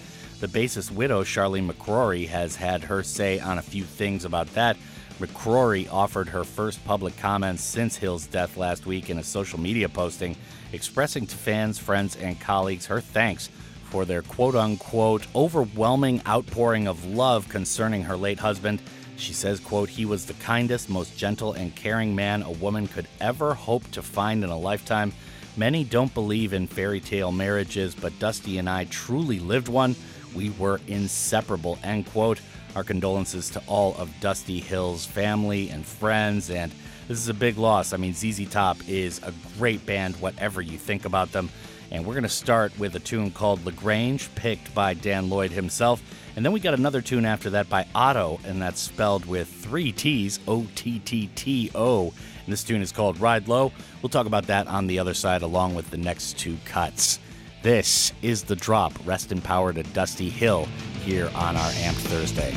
The bassist widow, Charleen McCrory, has had her say on a few things about that. McCrory offered her first public comments since Hill's death last week in a social media posting, expressing to fans, friends, and colleagues her thanks for their quote unquote overwhelming outpouring of love concerning her late husband. She says, quote, he was the kindest, most gentle, and caring man a woman could ever hope to find in a lifetime. Many don't believe in fairy tale marriages, but Dusty and I truly lived one. We were inseparable, end quote. Our condolences to all of Dusty Hill's family and friends, and this is a big loss. I mean, ZZ Top is a great band, whatever you think about them. And we're going to start with a tune called LaGrange, picked by Dan Lloyd himself. And then we got another tune after that by Ottto, and that's spelled with three T's, O T T T O. And this tune is called Ride Low. We'll talk about that on the other side, along with the next two cuts. This is The Drop. Rest in power to Dusty Hill here on our Amp Thursday.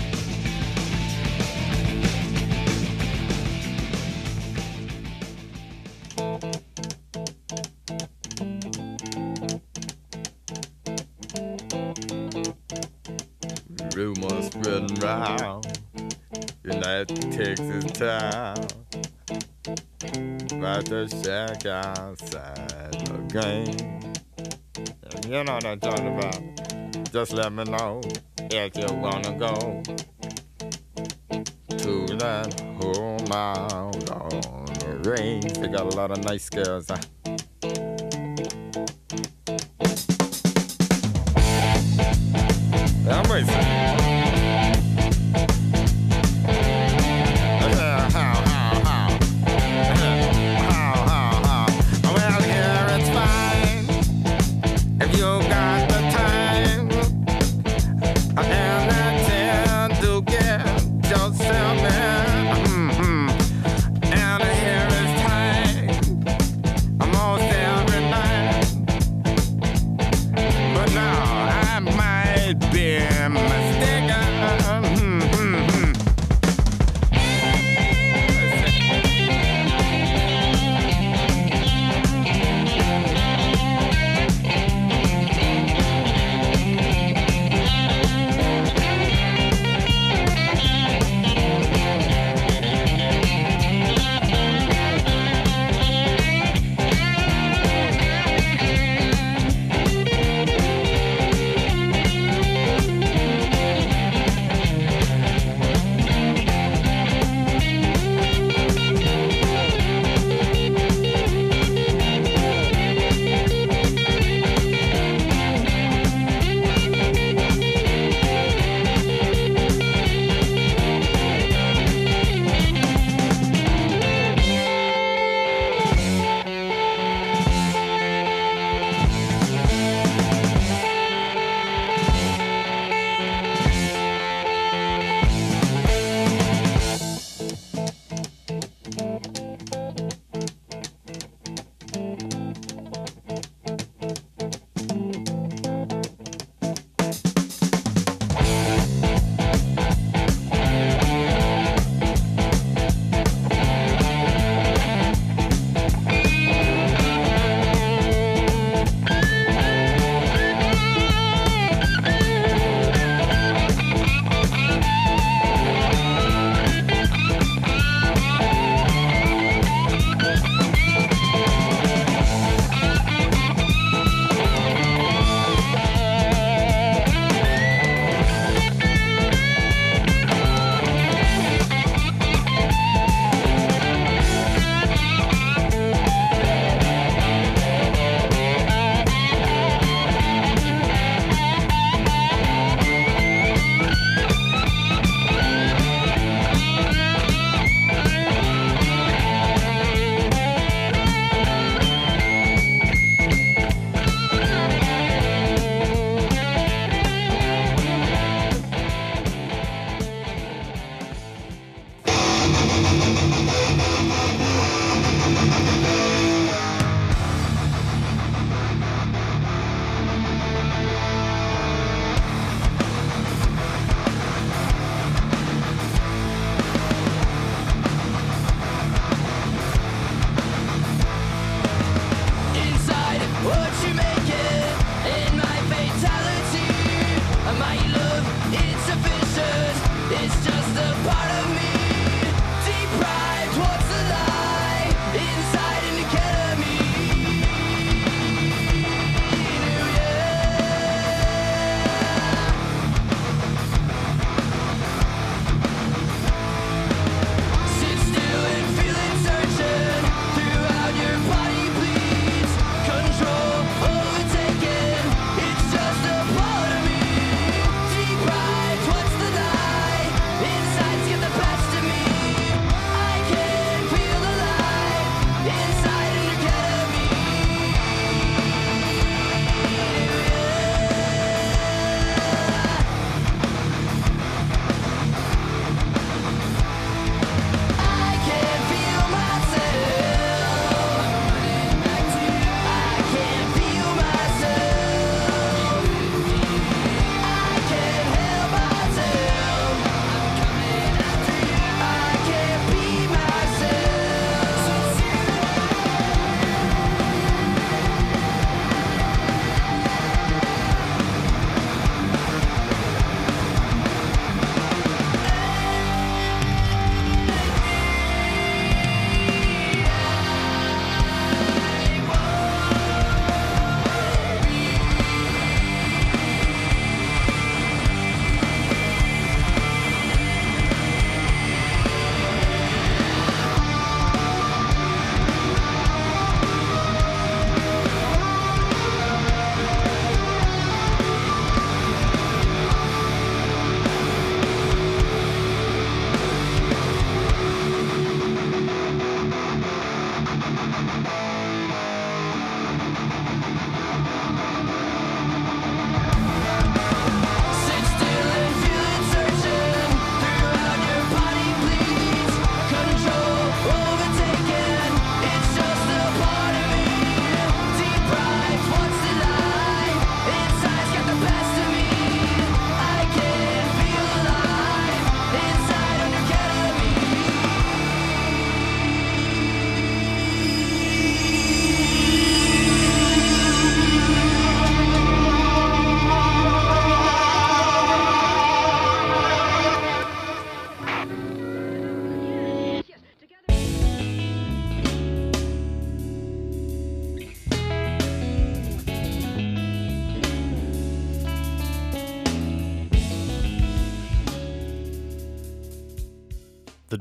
Rumors spreading round in that Texas town about the shack outside the game. You know what I'm talking about. Just let me know if you wanna go to that home out on the range. They got a lot of nice girls. Huh? I'm racing.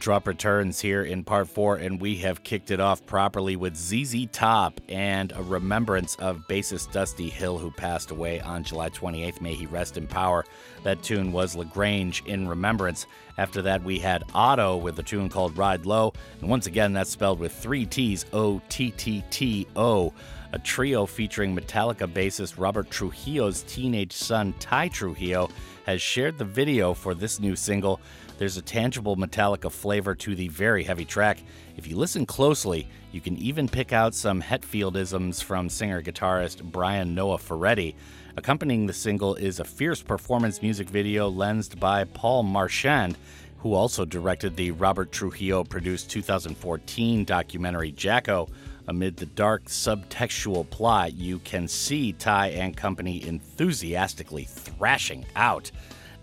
Drop returns here in part four, and we have kicked it off properly with ZZ Top and a remembrance of bassist Dusty Hill, who passed away on July 28th. May he rest in power. That tune was LaGrange in remembrance. After that, we had Ottto with a tune called Ride Low, and once again, that's spelled with three T's O T T T O. A trio featuring Metallica bassist Robert Trujillo's teenage son, Ty Trujillo, has shared the video for this new single. There's a tangible Metallica flavor to the very heavy track. If you listen closely, you can even pick out some Hetfieldisms from singer guitarist Brian Noah Ferretti. Accompanying the single is a fierce performance music video lensed by Paul Marchand, who also directed the Robert Trujillo produced 2014 documentary Jaco. Amid the dark subtextual plot, you can see Ty and company enthusiastically thrashing out.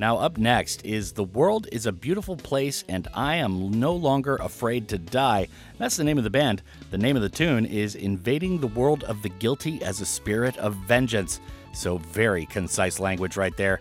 Now, up next is The World is a Beautiful Place and I Am No Longer Afraid to Die. That's the name of the band. The name of the tune is Invading the World of the Guilty as a Spirit of Vengeance. So, very concise language right there.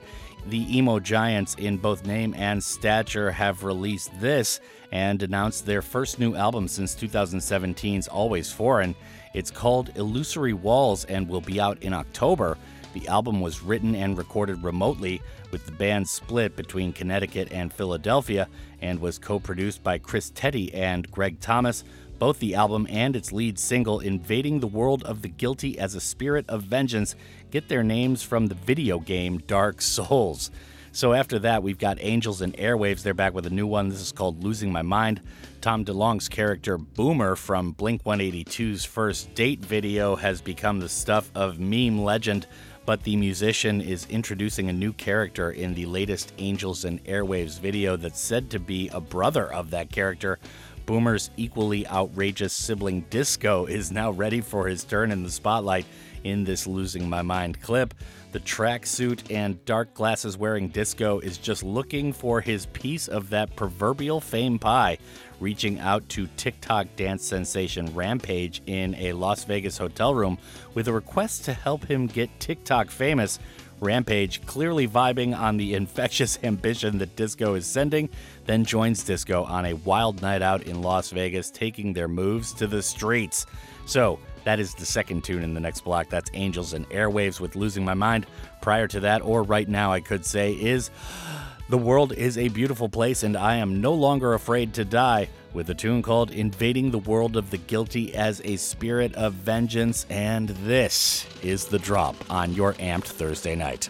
The emo giants, in both name and stature, have released this and announced their first new album since 2017's Always Foreign. It's called Illusory Walls and will be out in October. The album was written and recorded remotely, with the band split between Connecticut and Philadelphia, and was co produced by Chris Teti and Greg Thomas. Both the album and its lead single, Invading the World of the Guilty as a Spirit of Vengeance, get their names from the video game Dark Souls. So after that, we've got Angels and Airwaves. They're back with a new one. This is called Losing My Mind. Tom DeLonge's character Boomer from Blink 182's first date video has become the stuff of meme legend, but the musician is introducing a new character in the latest Angels and Airwaves video that's said to be a brother of that character. Boomer's equally outrageous sibling Disco is now ready for his turn in the spotlight in this Losing My Mind clip. The tracksuit and dark glasses wearing Disco is just looking for his piece of that proverbial fame pie, reaching out to TikTok dance sensation Rampage in a Las Vegas hotel room with a request to help him get TikTok famous. Rampage, clearly vibing on the infectious ambition that Disco is sending, then joins Disco on a wild night out in Las Vegas, taking their moves to the streets. So, that is the second tune in the next block. That's Angels and Airwaves with Losing My Mind. Prior to that, or right now, I could say, is The World is a Beautiful Place and I Am No Longer Afraid to Die with a tune called Invading the World of the Guilty as a Spirit of Vengeance. And this is the drop on your amped Thursday night.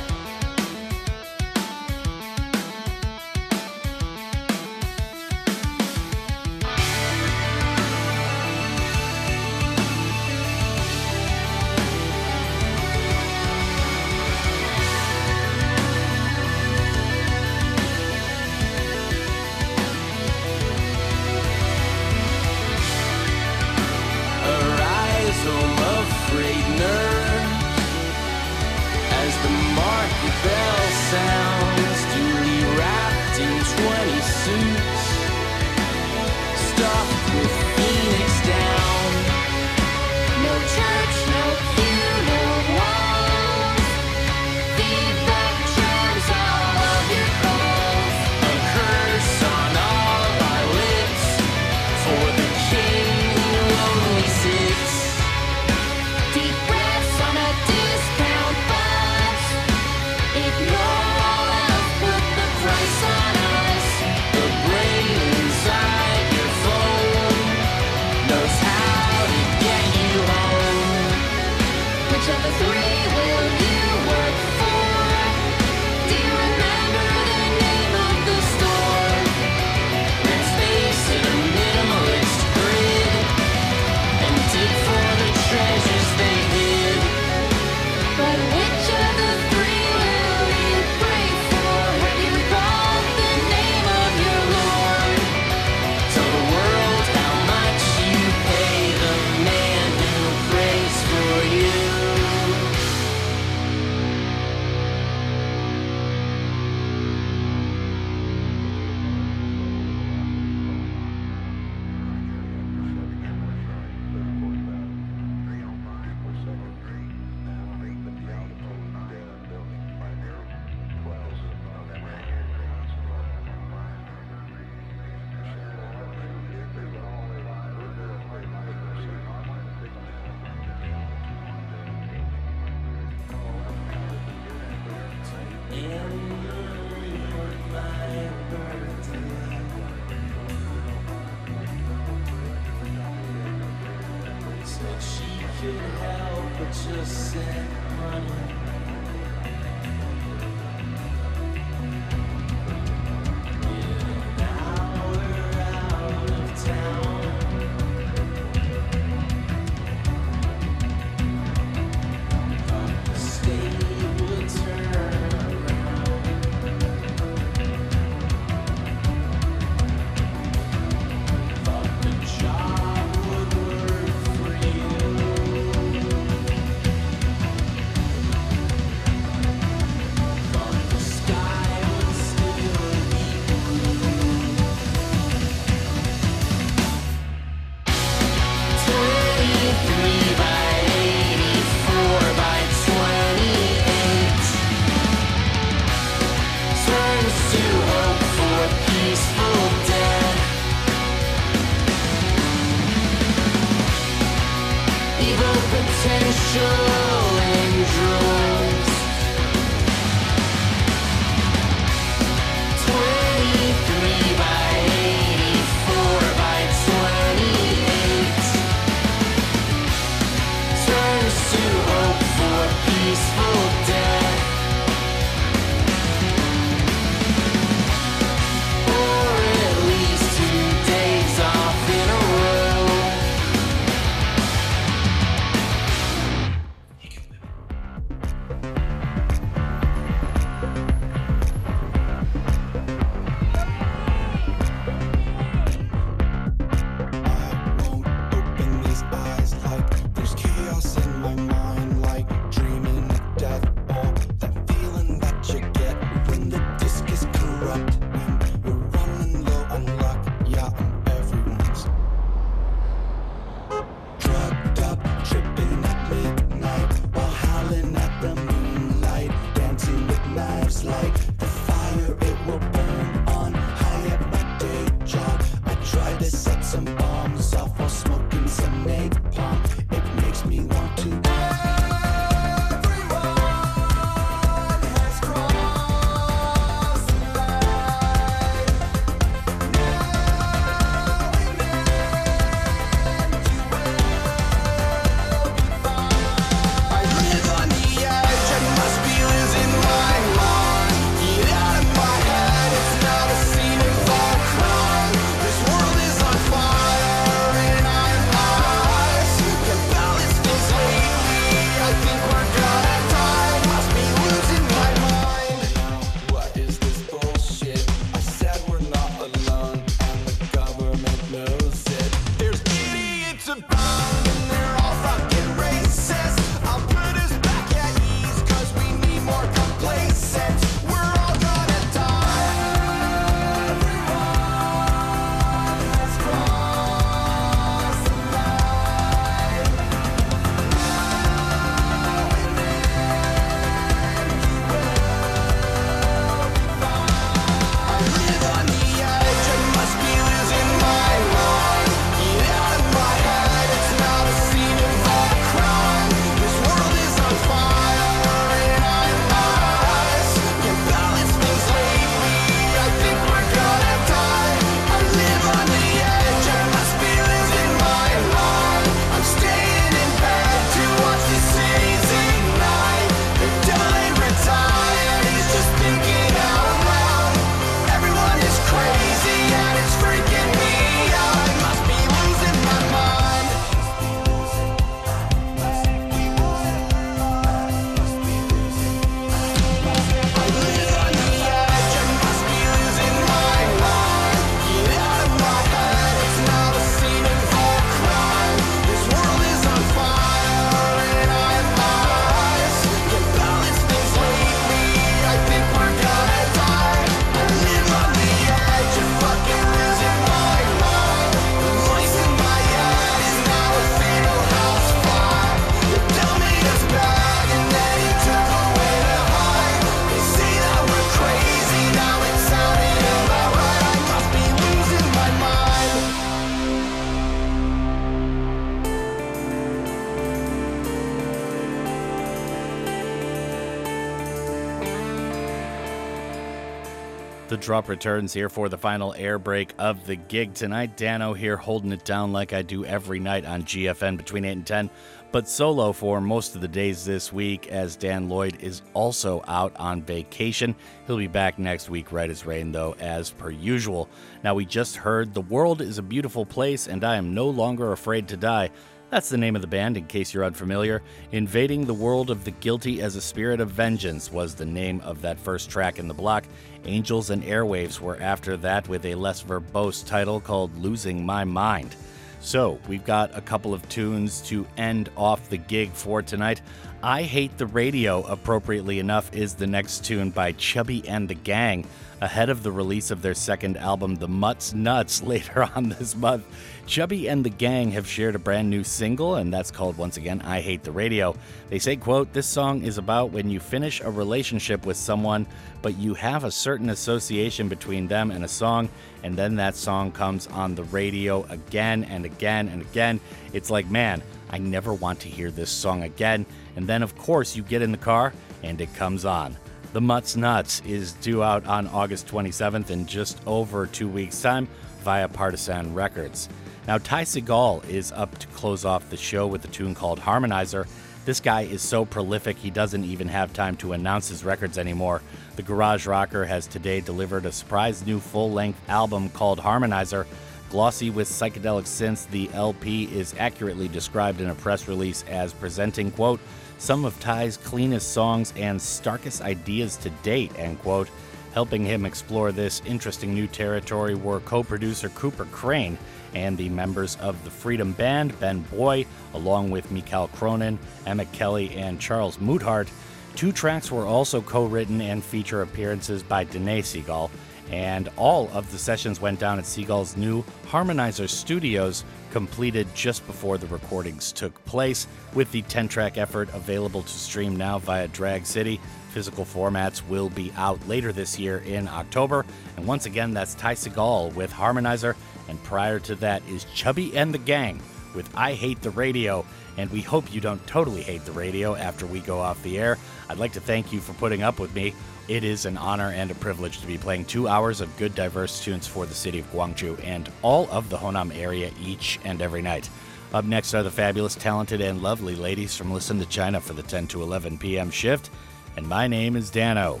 Drop returns here for the final air break of the gig tonight. Dano here holding it down like I do every night on GFN between 8 and 10, but solo for most of the days this week as Dan Lloyd is also out on vacation. He'll be back next week, right as rain, though, as per usual. Now, we just heard The World is a Beautiful Place and I Am No Longer Afraid to Die. That's the name of the band, in case you're unfamiliar. Invading the World of the Guilty as a Spirit of Vengeance was the name of that first track in the block. Angels and Airwaves were after that with a less verbose title called Losing My Mind. So, we've got a couple of tunes to end off the gig for tonight. I Hate the Radio, appropriately enough, is the next tune by Chubby and the Gang, ahead of the release of their second album, The Mutts Nuts, later on this month. Chubby and the Gang have shared a brand new single, and that's called once again I Hate the Radio. They say, quote, this song is about when you finish a relationship with someone, but you have a certain association between them and a song, and then that song comes on the radio again and again and again. It's like, man, I never want to hear this song again. And then, of course, you get in the car and it comes on. The Mutts Nuts is due out on August 27th in just over two weeks' time via Partisan Records. Now, Ty Segall is up to close off the show with a tune called Harmonizer. This guy is so prolific, he doesn't even have time to announce his records anymore. The Garage Rocker has today delivered a surprise new full length album called Harmonizer. Glossy with psychedelic synths, the LP is accurately described in a press release as presenting, quote, some of Ty's cleanest songs and starkest ideas to date, end quote. Helping him explore this interesting new territory were co producer Cooper Crane and the members of the Freedom Band, Ben Boye, along with Mikal Cronin, Emma Kelly, and Charles Moothart. Two tracks were also co written and feature appearances by Denée Segall, and all of the sessions went down at Segall's new Harmonizer Studios, completed just before the recordings took place, with the 10 track effort available to stream now via Drag City. Physical formats will be out later this year in October. And once again, that's Ty Segall with Harmonizer. And prior to that is Chubby and the Gang with I Hate the Radio. And we hope you don't totally hate the radio after we go off the air. I'd like to thank you for putting up with me. It is an honor and a privilege to be playing two hours of good, diverse tunes for the city of Gwangju and all of the Honam area each and every night. Up next are the fabulous, talented, and lovely ladies from Listen to China for the 10 to 11 p.m. shift. And my name is Dano.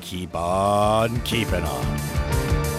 Keep on keeping on.